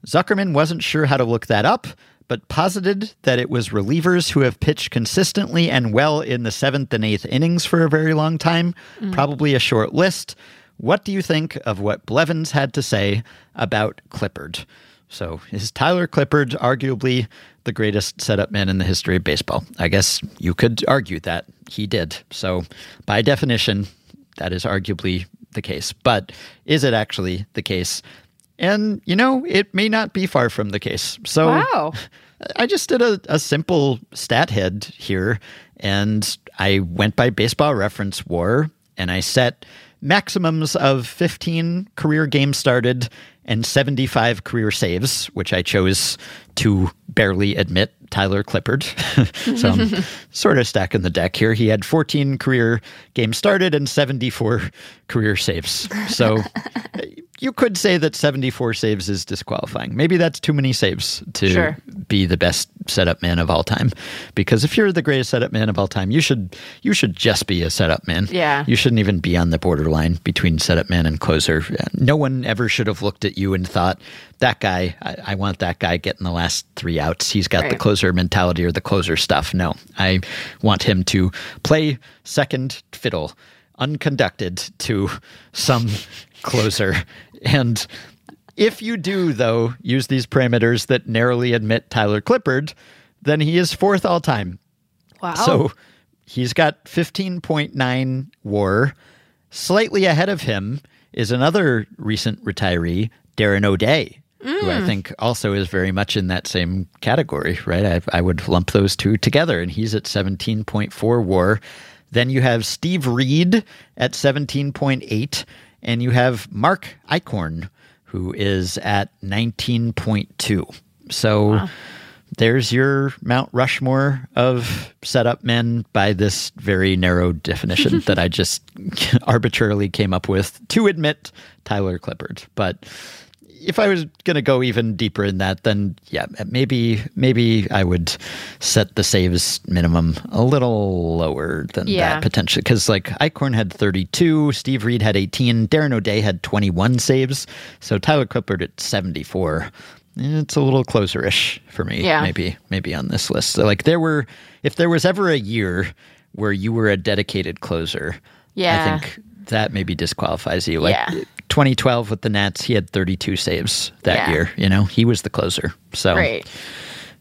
Zuckerman wasn't sure how to look that up, but posited that it was relievers who have pitched consistently and well in the seventh and eighth innings for a very long time, mm-hmm. probably a short list. What do you think of what Blevins had to say about Clippard? So, is Tyler Clippard arguably the greatest setup man in the history of baseball? I guess you could argue that he did. So, by definition, that is arguably the case. But is it actually the case? And, you know, it may not be far from the case. So, Wow. I just did a, a simple Stathead here, and I went by baseball reference war, and I set maximums of 15 career games started and 75 career saves, which I chose to barely admit Tyler Clippard. so I'm sort of stacking the deck here. He had 14 career games started and 74 career saves. So you could say that 74 saves is disqualifying. Maybe that's too many saves to Sure. be the best setup man of all time. Because if you're the greatest setup man of all time, you should you should just be a setup man. Yeah. You shouldn't even be on the borderline between setup man and closer. No one ever should have looked at you and thought, that guy, I, I want that guy getting the last three outs. He's got the closer mentality or the closer stuff. No, I want him to play second fiddle, unconducted to some closer. And if you do, though, use these parameters that narrowly admit Tyler Clippard, then he is fourth all time. Wow. So he's got 15.9 war. Slightly ahead of him is another recent retiree, Darren O'Day, who I mm. think also is very much in that same category, right? I, I would lump those two together, and he's at 17.4 war. Then you have Steve Reed at 17.8, and you have Mark Eichhorn, who is at 19.2. So there's your Mount Rushmore of setup men by this very narrow definition that I just arbitrarily came up with to admit Tyler Clippard. But if I was going to go even deeper in that, then yeah, maybe maybe I would set the saves minimum a little lower than Yeah. that potentially because like Eichhorn had 32, Steve Reed had 18, Darren O'Day had 21 saves, so Tyler Clippard at 74. It's a little closer-ish for me, Yeah. maybe maybe on this list. So like there were, if there was ever a year where you were a dedicated closer, Yeah. I think that maybe disqualifies you. Like Yeah. 2012 with the Nats, he had 32 saves that Yeah. year. You know, he was the closer. So Right.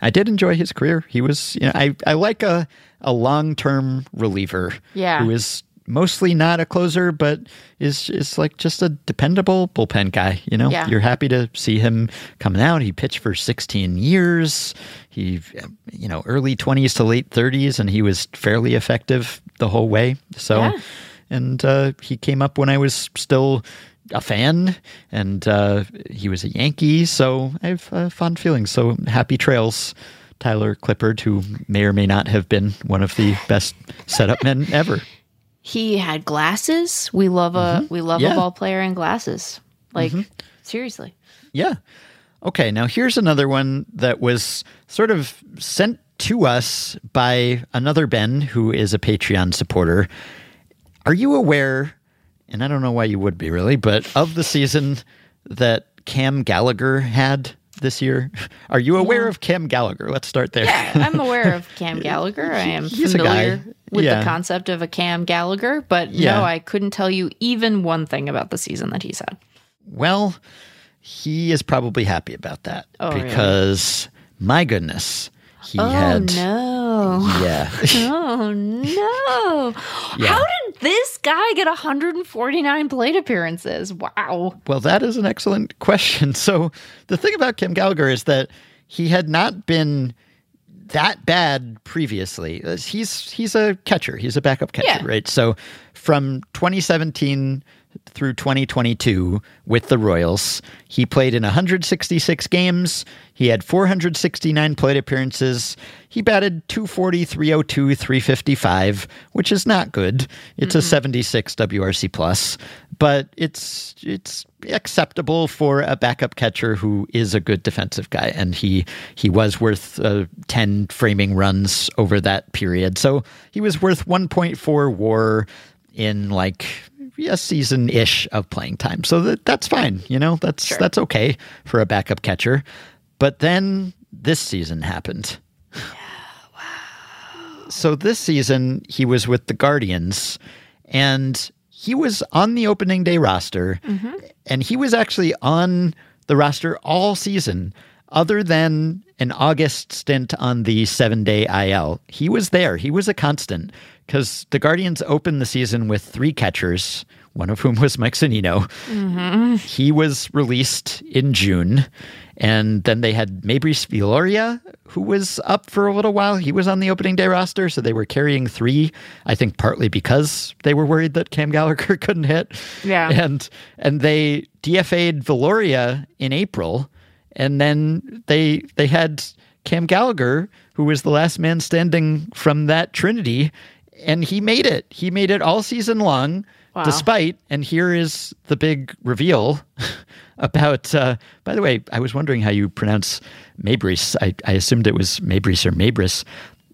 I did enjoy his career. He was, you know, I, I like a, a long term reliever Yeah. who is mostly not a closer, but is is like just a dependable bullpen guy. You know, Yeah. you're happy to see him coming out. He pitched for 16 years. He, you know, early 20s to late 30s, and he was fairly effective the whole way. So, Yeah. And uh, he came up when I was still a fan, and uh, he was a Yankee, so I have uh, fond feelings. So happy trails, Tyler Clippard, who may or may not have been one of the best setup men ever. He had glasses. We love a we love Yeah. a ball player in glasses. Like seriously. Yeah. Okay, now here's another one that was sort of sent to us by another Ben who is a Patreon supporter. Are you aware, and I don't know why you would be really, but of the season that Cam Gallagher had this year? Are you aware of Cam Gallagher? Let's start there. Yeah, I'm aware of Cam Gallagher. I am He's familiar with Yeah. the concept of a Cam Gallagher, but Yeah. no, I couldn't tell you even one thing about the season that he's had. Well, he is probably happy about that Oh, really? because my goodness, he Oh had no. yeah. Oh no. Yeah. How did this guy get 149 plate appearances? Wow. Well, that is an excellent question. So the thing about Cam Gallagher is that he had not been that bad previously. He's he's a catcher. He's a backup catcher, Yeah. right? So from 2017 through 2022 with the Royals, he played in 166 games. He had 469 plate appearances. He batted 240, 302, 355, which is not good. It's a 76 WRC plus, but it's it's acceptable for a backup catcher who is a good defensive guy, and he he was worth uh, 10 framing runs over that period. So he was worth 1.4 WAR in like a season ish of playing time. So that that's fine. You know, that's that's okay for a backup catcher. But then this season happened. Yeah, wow. So this season he was with the Guardians and he was on the opening day roster mm-hmm. and he was actually on the roster all season other than an August stint on the 7-day IL. He was there. He was a constant cuz the Guardians opened the season with three catchers, one of whom was Mike Zunino. Mm-hmm. He was released in June. And then they had Meibrys Viloria, who was up for a little while. He was on the opening day roster, so they were carrying three. I think partly because they were worried that Cam Gallagher couldn't hit. Yeah. And and they DFA'd Viloria in April, and then they they had Cam Gallagher, who was the last man standing from that Trinity, and he made it. He made it all season long, Wow. despite. And here is the big reveal about. Uh, by the way, I was wondering how you pronounce Meibrys. I, I assumed it was Mabrice or Mabris.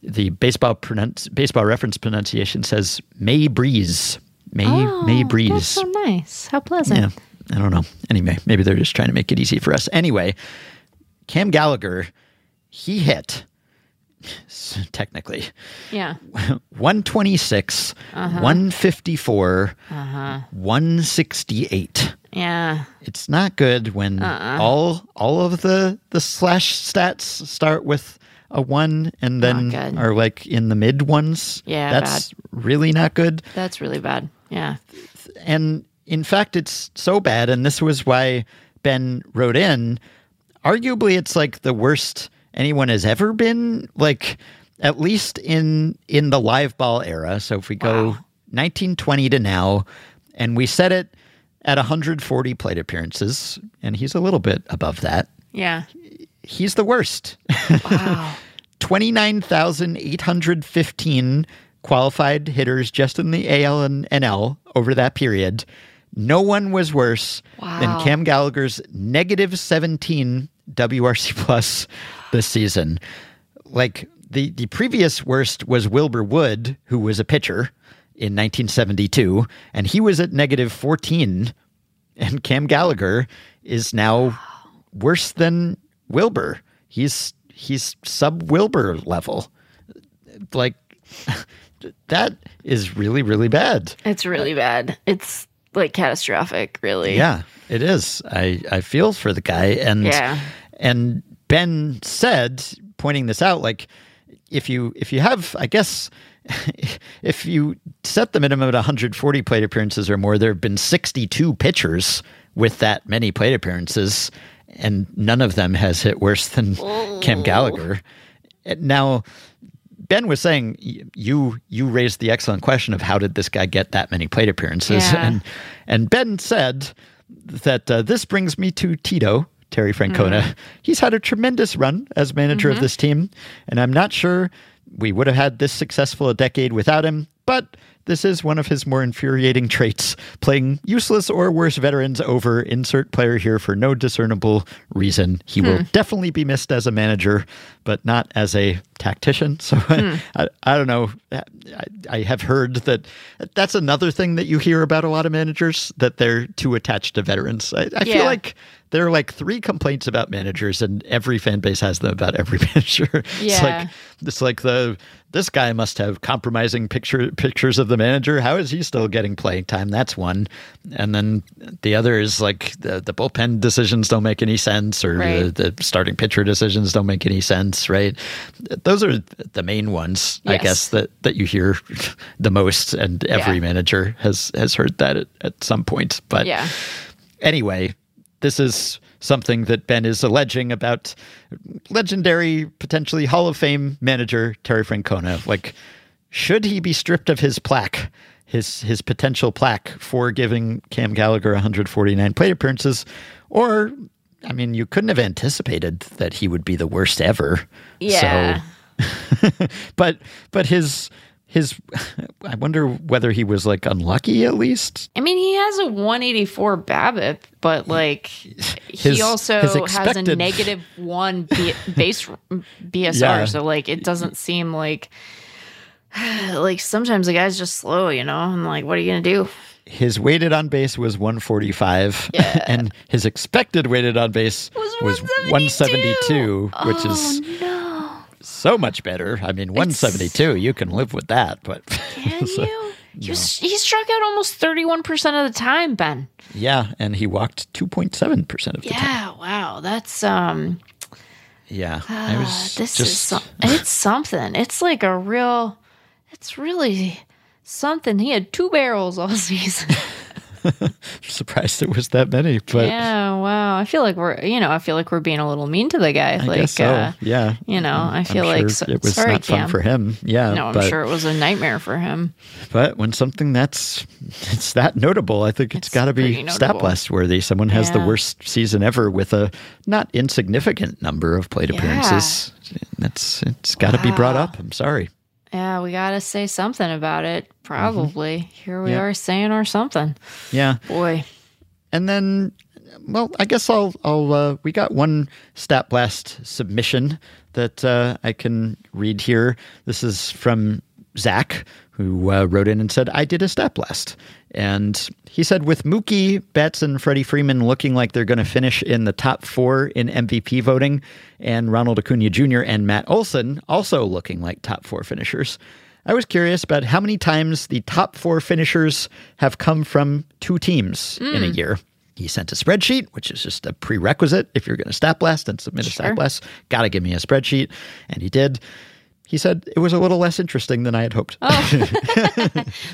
The baseball pronounce, baseball reference pronunciation says May Breeze. May May That's so nice. How pleasant. Yeah, I don't know. Anyway, maybe they're just trying to make it easy for us. Anyway, Cam Gallagher, he hit technically Yeah. 126, uh-huh. 154, uh-huh. 168. Yeah. It's not good when Uh-uh. all all of the the slash stats start with a one and then are like in the mid ones. Yeah, that's really not good. That's really bad. Yeah. And in fact, it's so bad. And this was why Ben wrote in. Arguably, it's like the worst anyone has ever been. Like at least in in the live ball era. So if we go Wow. 1920 to now, and we set it at 140 plate appearances, and he's a little bit above that. Yeah. He's the worst. Wow. 29,815 qualified hitters just in the AL and NL over that period. No one was worse than Cam Gallagher's negative 17 WRC plus this season. Like the, the previous worst was Wilbur Wood, who was a pitcher in 1972, and he was at negative 14. And Cam Gallagher is now worse than Wilbur. He's he's sub Wilbur level. Like that is really really bad. it's really bad. It's like catastrophic, really. Yeah, it is. I I feel for the guy and Yeah. and Ben said pointing this out like if you if you have I guess if you set the minimum at 140 plate appearances or more there have been 62 pitchers with that many plate appearances and none of them has hit worse than Cam Gallagher. Now Ben was saying you you raised the excellent question of how did this guy get that many plate appearances Yeah. and and Ben said that uh, this brings me to Tito Terry Francona. He's had a tremendous run as manager of this team, and I'm not sure we would have had this successful a decade without him. But this is one of his more infuriating traits: playing useless or worse veterans over insert player here for no discernible reason. He will hmm. definitely be missed as a manager, but not as a tactician. So hmm. I, I don't know. I, I have heard that that's another thing that you hear about a lot of managers that they're too attached to veterans. I, I feel like there are like three complaints about managers, and every fan base has them about every manager. It's like it's like the this guy must have compromising picture pictures of the manager. How is he still getting playing time? That's one. And then the other is like the, the bullpen decisions don't make any sense, or Right. the, the starting pitcher decisions don't make any sense, right? Those are the main ones, I guess, that, that you hear the most, and every Yeah. manager has has heard that at, at some point. But Yeah. anyway, this is something that Ben is alleging about legendary, potentially Hall of Fame manager Terry Francona. Like, should he be stripped of his plaque, his his potential plaque for giving Cam Gallagher 149 plate appearances, or? I mean, you couldn't have anticipated that he would be the worst ever. Yeah. So, but but his his, I wonder whether he was like unlucky at least. I mean, he has a 184 BABIP, but like His- he also his has a negative one B- base BSR. Yeah. So like, it doesn't seem like like sometimes the guy's just slow, you know. I'm like, what are you gonna do? his weighted on base was 145 Yeah. and his expected weighted on base Was was 172. 172 which is Oh no! So much better i mean 172 you can live with that but Can so- you? He, was, he struck out almost 31 percent of the time, Ben. yeah and he walked 2.7% of the time Yeah, wow, that's um. yeah i Uh, was this just is some, it's something. It's like a real. It's really something. He had two barrels all season. surprised it was that many but yeah, wow. I feel like we're, you know, I feel like we're being a little mean to the guy. i like, guess so uh, yeah you know, I I'm feel like sure so, it was sorry, not fun Cam. for him yeah No, I'm but, sure it was a nightmare for him. but when something that's it's that notable i think it's It's got to be stat blast worthy someone has the worst season ever with a not insignificant number of plate Yeah. appearances that's it's got to be brought up i'm sorry Yeah, we got to say something about it. Probably. Here we Yeah. are saying or something. yeah Boy. and then well i guess i'll i'll uh, we got one stat blast submission that uh, i can read here this is from zach who uh, wrote in and said i did a stat blast and he said with mookie betts and freddie freeman looking like they're going to finish in the top four in mvp voting and ronald acuna jr and matt olson also looking like top four finishers I was curious about how many times the top four finishers have come from two teams in a year. He sent a spreadsheet, which is just a prerequisite if you're going to stat blast and submit a Sure. stat blast. Got to give me a spreadsheet. And he did. He said it was a little less interesting than I had hoped. Oh.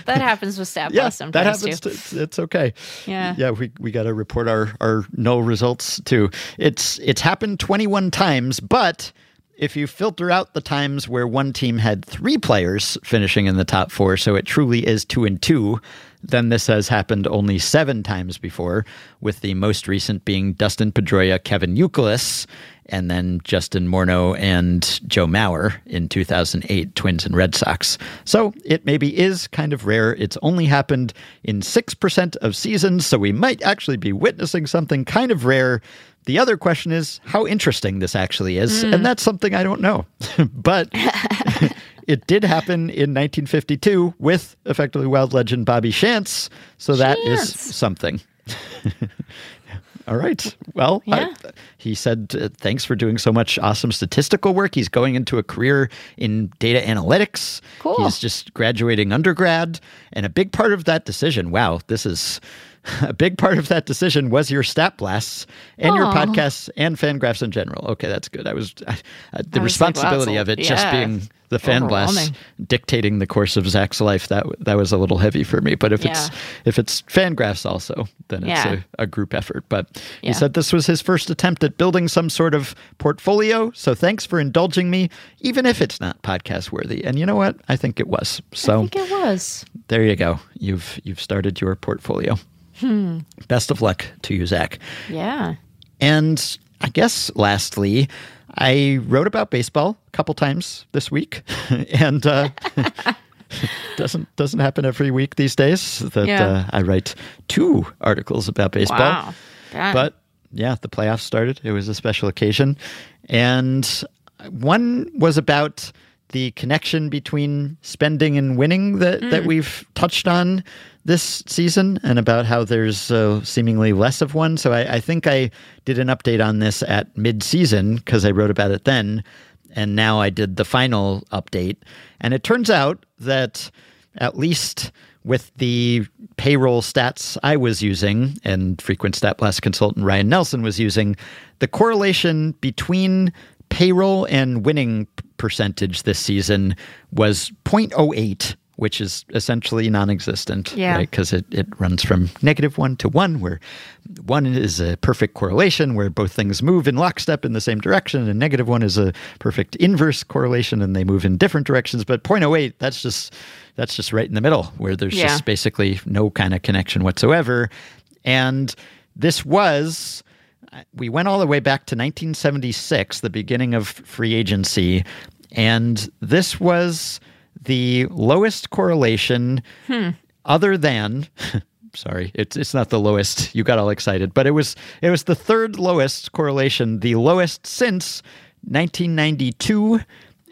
That happens with stat yeah, blast that happens. too. To, it's, it's okay. Yeah. yeah. We we got to report our our no results too. It's it's happened 21 times, but if you filter out the times where one team had three players finishing in the top four, so it truly is two and two, then this has happened only seven times before, with the most recent being Dustin Pedroia, Kevin Youkilis, and then Justin Morneau and Joe Mauer in 2008, Twins and Red Sox. So it maybe is kind of rare. It's only happened in 6% of seasons, so we might actually be witnessing something kind of rare. The other question is how interesting this actually is, mm. and that's something I don't know. but it did happen in 1952 with effectively wild legend Bobby Shantz, so that is something. All right. Well, I- he said, uh, thanks for doing so much awesome statistical work. He's going into a career in data analytics. Cool. He's just graduating undergrad. And a big part of that decision, wow, this is a big part of that decision was your stat blasts and your podcasts and FanGraphs in general. Okay, that's good. I was, I, uh, the I was like, wow, responsibility of a- it just being the fan blasts dictating the course of Zach's life, that that was a little heavy for me. But if it's if it's FanGraphs also, then it's Yeah. a, a group effort. But he Yeah. said this was his first attempt at building some sort of portfolio. So thanks for indulging me, even if it's not podcast worthy. And you know what? I think it was. I So think it was. there you go. You've you've started your portfolio. Hmm. Best of luck to you, Zach. Yeah. And I guess lastly, I wrote about baseball a couple times this week, and uh, doesn't doesn't happen every week these days that Yeah. uh, I write two articles about baseball. Wow. But yeah, the playoffs started. It was a special occasion, and one was about the connection between spending and winning that that we've touched on this season, and about how there's uh, seemingly less of one. So I, I think I did an update on this at mid-season because I wrote about it then, and now I did the final update, and it turns out that at least with the payroll stats I was using and frequent stat blast consultant Ryan Nelson was using, the correlation between payroll and winning percentage this season was 0.08 which is essentially non-existent Yeah. right because it, it runs from negative one to one where one is a perfect correlation where both things move in lockstep in the same direction and negative one is a perfect inverse correlation and they move in different directions but 0.08 that's just that's just right in the middle where there's Yeah. just basically no kind of connection whatsoever and this was we went all the way back to 1976 the beginning of free agency and this was the lowest correlation hmm. other than sorry it's it's not the lowest you got all excited but it was it was the third lowest correlation the lowest since 1992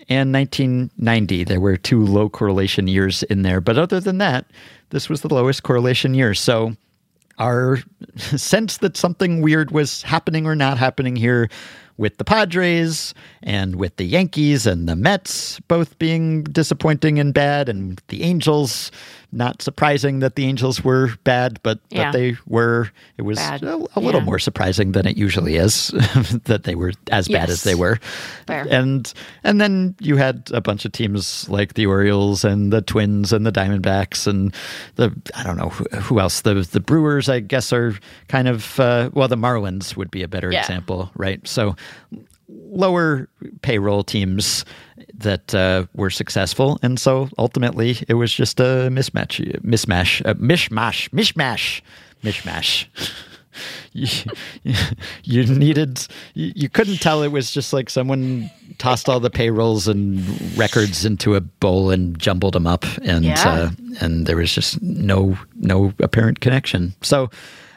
and 1990 there were two low correlation years in there but other than that this was the lowest correlation year. So our sense that something weird was happening or not happening here with the Padres and with the Yankees and the Mets both being disappointing and bad, and the Angels. Not surprising that the Angels were bad, but Yeah. but they were. It was Bad, a, a little yeah. more surprising than it usually is that they were as bad as they were. Fair. And and then you had a bunch of teams like the Orioles and the Twins and the Diamondbacks and the I don't know who, who else the the Brewers I guess are kind of uh, well the Marlins would be a better Yeah. example right so lower payroll teams that uh, were successful. And so ultimately it was just a mismatch mismatch a mishmash mishmash mishmash. You, you needed you, you couldn't tell it was just like someone tossed all the payrolls and records into a bowl and jumbled them up and Yeah. uh, and there was just no no apparent connection. So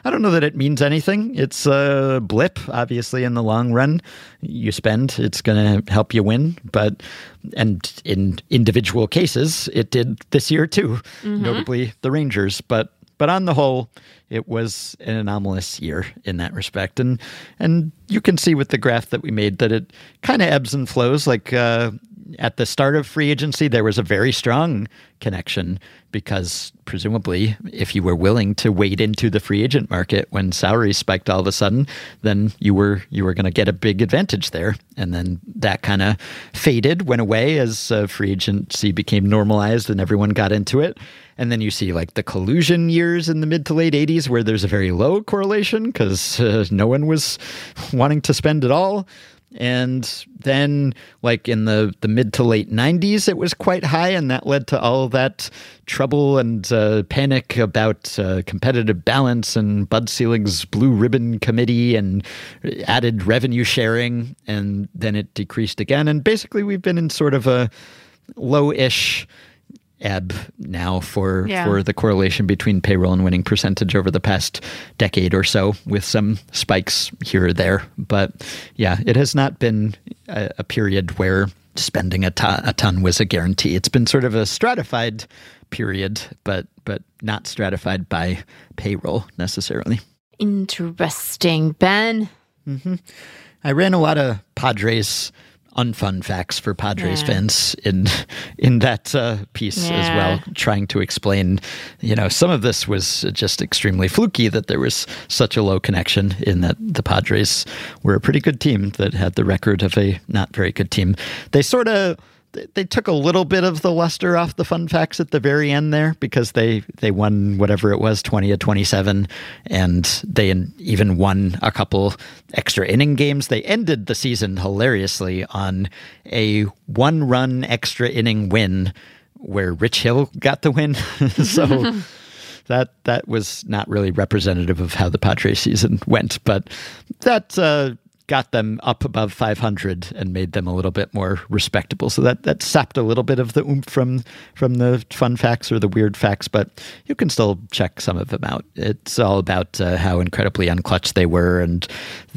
I don't know that it means anything. It's a blip, obviously, in the long run. You spend, it's going to help you win. But, and in individual cases, it did this year too, notably the Rangers. But, but on the whole, it was an anomalous year in that respect. And, and you can see with the graph that we made that it kind of ebbs and flows. Like, uh, at the start of free agency, there was a very strong connection because presumably, if you were willing to wade into the free agent market when salaries spiked all of a sudden, then you were you were going to get a big advantage there. And then that kind of faded, went away as uh, free agency became normalized and everyone got into it. And then you see like the collusion years in the mid to late 80s where there's a very low correlation because uh, no one was wanting to spend at all. And then, like in the, the mid to late 90s, it was quite high, and that led to all that trouble and uh, panic about uh, competitive balance and Bud Selig's Blue Ribbon Committee and added revenue sharing. And then it decreased again. And basically, we've been in sort of a low ish ebb now for Yeah. for the correlation between payroll and winning percentage over the past decade or so with some spikes here or there. But yeah it has not been a, a period where spending a ton, a ton was a guarantee. It's been sort of a stratified period but but not stratified by payroll necessarily. Interesting, Ben. Mm-hmm. I ran a lot of Padres unfun facts for Padres Yeah. fans in in that uh, piece as well, trying to explain. You know, some of this was just extremely fluky that there was such a low connection in that the Padres were a pretty good team that had the record of a not very good team. They sort of they took a little bit of the luster off the fun facts at the very end there because they they won whatever it was 20 to 27 and they even won a couple extra inning games. They ended the season hilariously on a one run extra inning win where Rich Hill got the win. So that that was not really representative of how the Padres season went but that uh got them up above 500 and made them a little bit more respectable. So that that sapped a little bit of the oomph from from the fun facts or the weird facts, but you can still check some of them out. It's all about uh, how incredibly unclutched they were and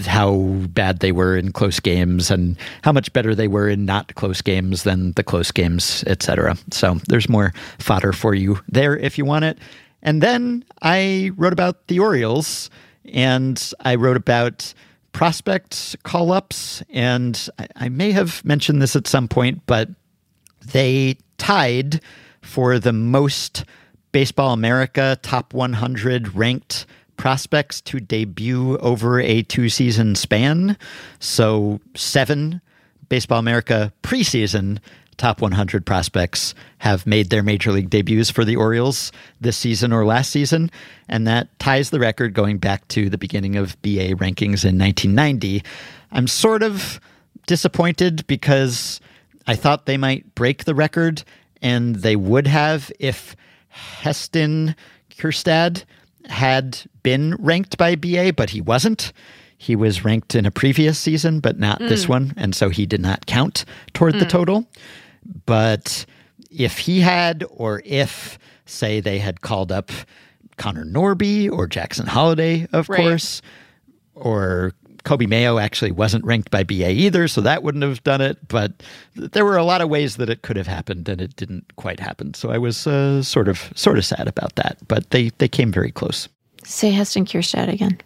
how bad they were in close games and how much better they were in not close games than the close games, etc. So there's more fodder for you there if you want it. And then I wrote about the Orioles and I wrote about prospect call ups. And I, I may have mentioned this at some point, but they tied for the most Baseball America top 100 ranked prospects to debut over a two season span. So, seven Baseball America preseason top 100 prospects have made their major league debuts for the Orioles this season or last season. And that ties the record going back to the beginning of BA rankings in 1990. I'm sort of disappointed because I thought they might break the record, and they would have if Heston Kjerstad had been ranked by BA, but he wasn't. He was ranked in a previous season, but not this mm. one. And so he did not count toward the mm. total. But if he had, or if, say, they had called up Connor Norby or Jackson Holliday, of Right. course, or Coby Mayo actually wasn't ranked by BA either, so that wouldn't have done it. But there were a lot of ways that it could have happened, and it didn't quite happen. So I was uh, sort of sort of sad about that. But they they came very close. Say Heston Kjerstad again.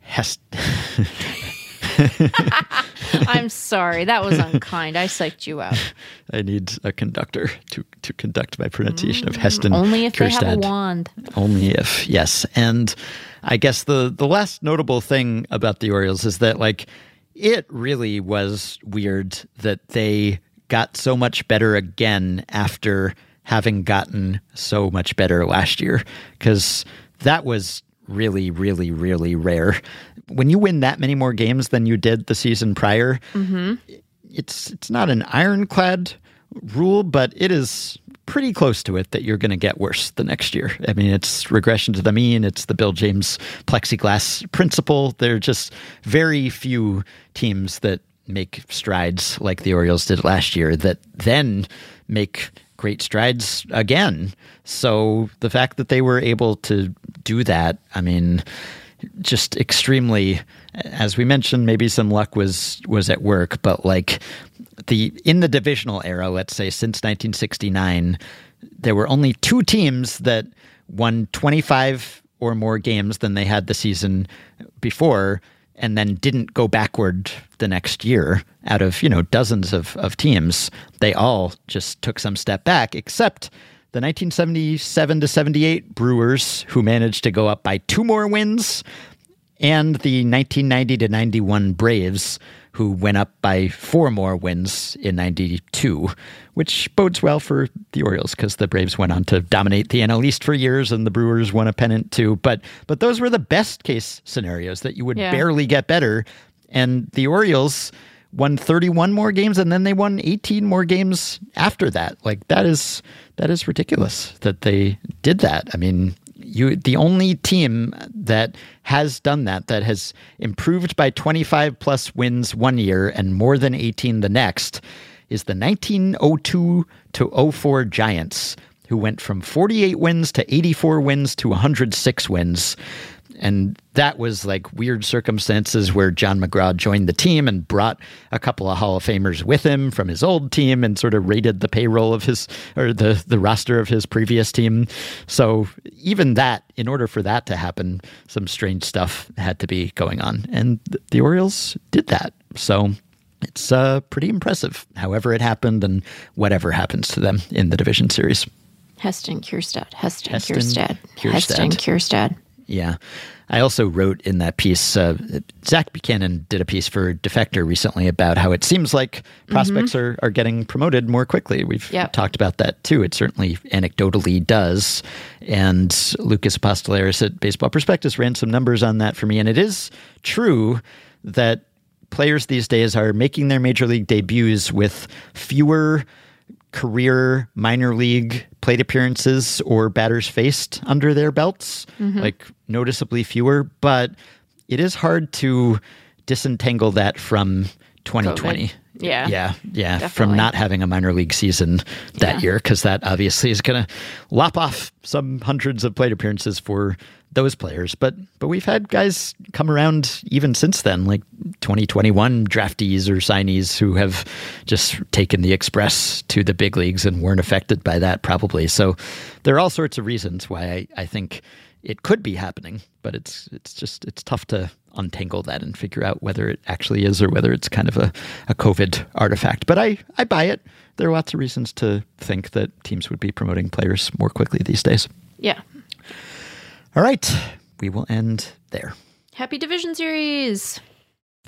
Hest- I'm sorry. That was unkind. I psyched you out. I need a conductor to to conduct my pronunciation of Heston. Mm, Only if they have a wand. Only if, yes. And I guess the the last notable thing about the Orioles is that like it really was weird that they got so much better again after having gotten so much better last year cuz that was really really really rare. When you win that many more games than you did the season prior, mm-hmm. it's it's not an ironclad rule, but it is pretty close to it that you're going to get worse the next year. I mean, it's regression to the mean. It's the Bill James plexiglass principle. There are just very few teams that make strides like the Orioles did last year that then make great strides again. So the fact that they were able to do that, I mean, just extremely as we mentioned maybe some luck was was at work but like the in the divisional era let's say since 1969 there were only two teams that won 25 or more games than they had the season before and then didn't go backward the next year out of you know dozens of, of teams. They all just took some step back except the 1977 to 78 Brewers, who managed to go up by two more wins, and the 1990 to 91 Braves, who went up by four more wins in 92, which bodes well for the Orioles because the Braves went on to dominate the NL East for years and the Brewers won a pennant too. But but those were the best case scenarios that you would Yeah. barely get better. And the Orioles won 31 more games and then they won 18 more games after that. Like that is that is ridiculous that they did that. I mean, you the only team that has done that that has improved by 25 plus wins one year and more than 18 the next is the 1902 to 04 Giants who went from 48 wins to 84 wins to 106 wins. And that was like weird circumstances where John McGraw joined the team and brought a couple of Hall of Famers with him from his old team and sort of raided the payroll of his or the, the roster of his previous team. So even that, in order for that to happen, some strange stuff had to be going on. And th- the Orioles did that. So it's uh, pretty impressive, however it happened and whatever happens to them in the division series. Heston Kjerstad. Heston, Heston Kierstad. Kjerstad. Heston Kjerstad. Yeah. I also wrote in that piece, uh, Zach Buchanan did a piece for Defector recently about how it seems like prospects are, are getting promoted more quickly. We've Yep. talked about that too. It certainly anecdotally does. And Lucas Apostoleris at Baseball Prospectus ran some numbers on that for me. And it is true that players these days are making their major league debuts with fewer career minor league plate appearances or batters faced under their belts, mm-hmm. like noticeably fewer. But it is hard to disentangle that from 2020. COVID. Yeah. Yeah. Yeah. From not having a minor league season that Yeah. year, because that obviously is going to lop off some hundreds of plate appearances for those players. But but we've had guys come around even since then, like 2021 draftees or signees who have just taken the express to the big leagues and weren't affected by that probably. So there are all sorts of reasons why I, I think it could be happening, but it's it's just it's tough to untangle that and figure out whether it actually is or whether it's kind of a, a COVID artifact. But I, I buy it. There are lots of reasons to think that teams would be promoting players more quickly these days. Yeah. All right, we will end there. Happy Division Series.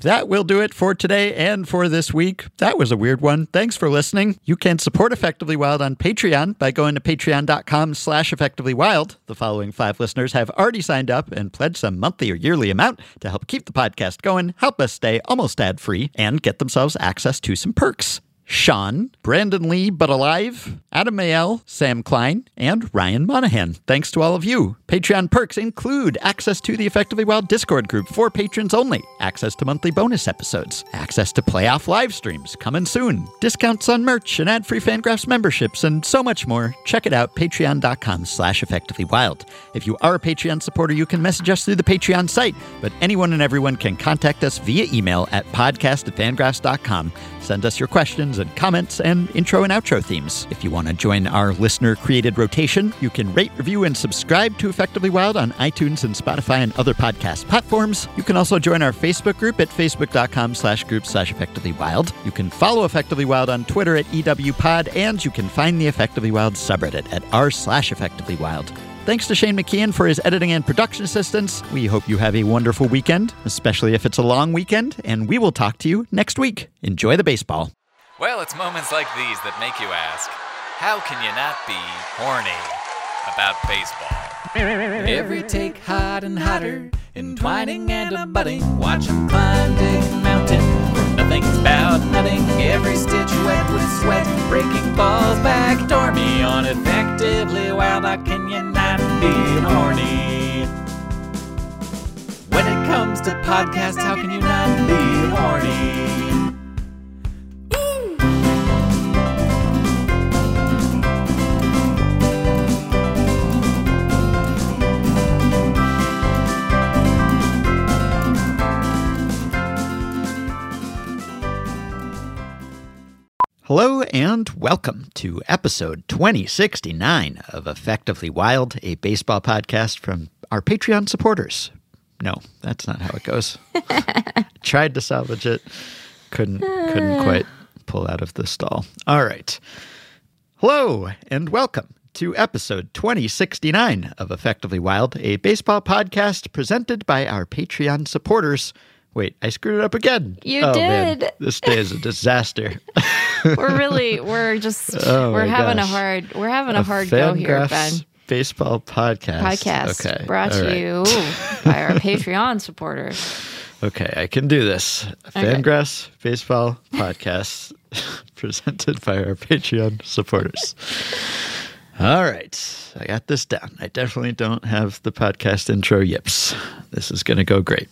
That will do it for today and for this week. That was a weird one. Thanks for listening. You can support Effectively Wild on Patreon by going to patreon.com slash effectivelywild. The following five listeners have already signed up and pledged some monthly or yearly amount to help keep the podcast going, help us stay almost ad-free, and get themselves access to some perks. Sean, Brandon Lee, but alive, Adam Mayel, Sam Klein, and Ryan Monahan. Thanks to all of you. Patreon perks include access to the Effectively Wild Discord group for patrons only, access to monthly bonus episodes, access to playoff live streams coming soon, discounts on merch and ad-free Fangraphs memberships, and so much more. Check it out, patreon.com slash effectivelywild. If you are a Patreon supporter, you can message us through the Patreon site, but anyone and everyone can contact us via email at podcast at fangraphs.com. Send us your questions and comments and intro and outro themes. If you want to join our listener created rotation, you can rate, review, and subscribe to Effectively Wild on iTunes and Spotify and other podcast platforms. You can also join our Facebook group at facebook.com slash group slash effectively wild. You can follow Effectively Wild on Twitter at EWPod, and you can find the Effectively Wild subreddit at r slash effectively wild. Thanks to Shane McKeon for his editing and production assistance. We hope you have a wonderful weekend, especially if it's a long weekend, and we will talk to you next week. Enjoy the baseball. Well, it's moments like these that make you ask, how can you not be horny about baseball? Every take hot and hotter, entwining and abutting, watch 'em climb Dig Mountain. Nothing's about nothing, every stitch wet with sweat, breaking balls backdoor me on effectively wild. How can you not be horny? When it comes to podcasts, how can you not be horny? Hello and welcome to episode 2069 of Effectively Wild, a baseball podcast from our Patreon supporters. No, that's not how it goes. Tried to salvage it, couldn't couldn't ah. quite pull out of the stall. All right. Hello and welcome to episode 2069 of Effectively Wild, a baseball podcast presented by our Patreon supporters. Wait, I screwed it up again. You Oh, man. did. This day is a disaster. We're really we're just Oh we're having gosh. a hard we're having a, hard go here, Ben. Baseball podcast. Podcast Okay. brought all to right. you by our Patreon supporters. Okay, I can do this. FanGraphs Baseball podcast presented by our Patreon supporters. All right, I got this down. I definitely don't have the podcast intro yips. This is going to go great.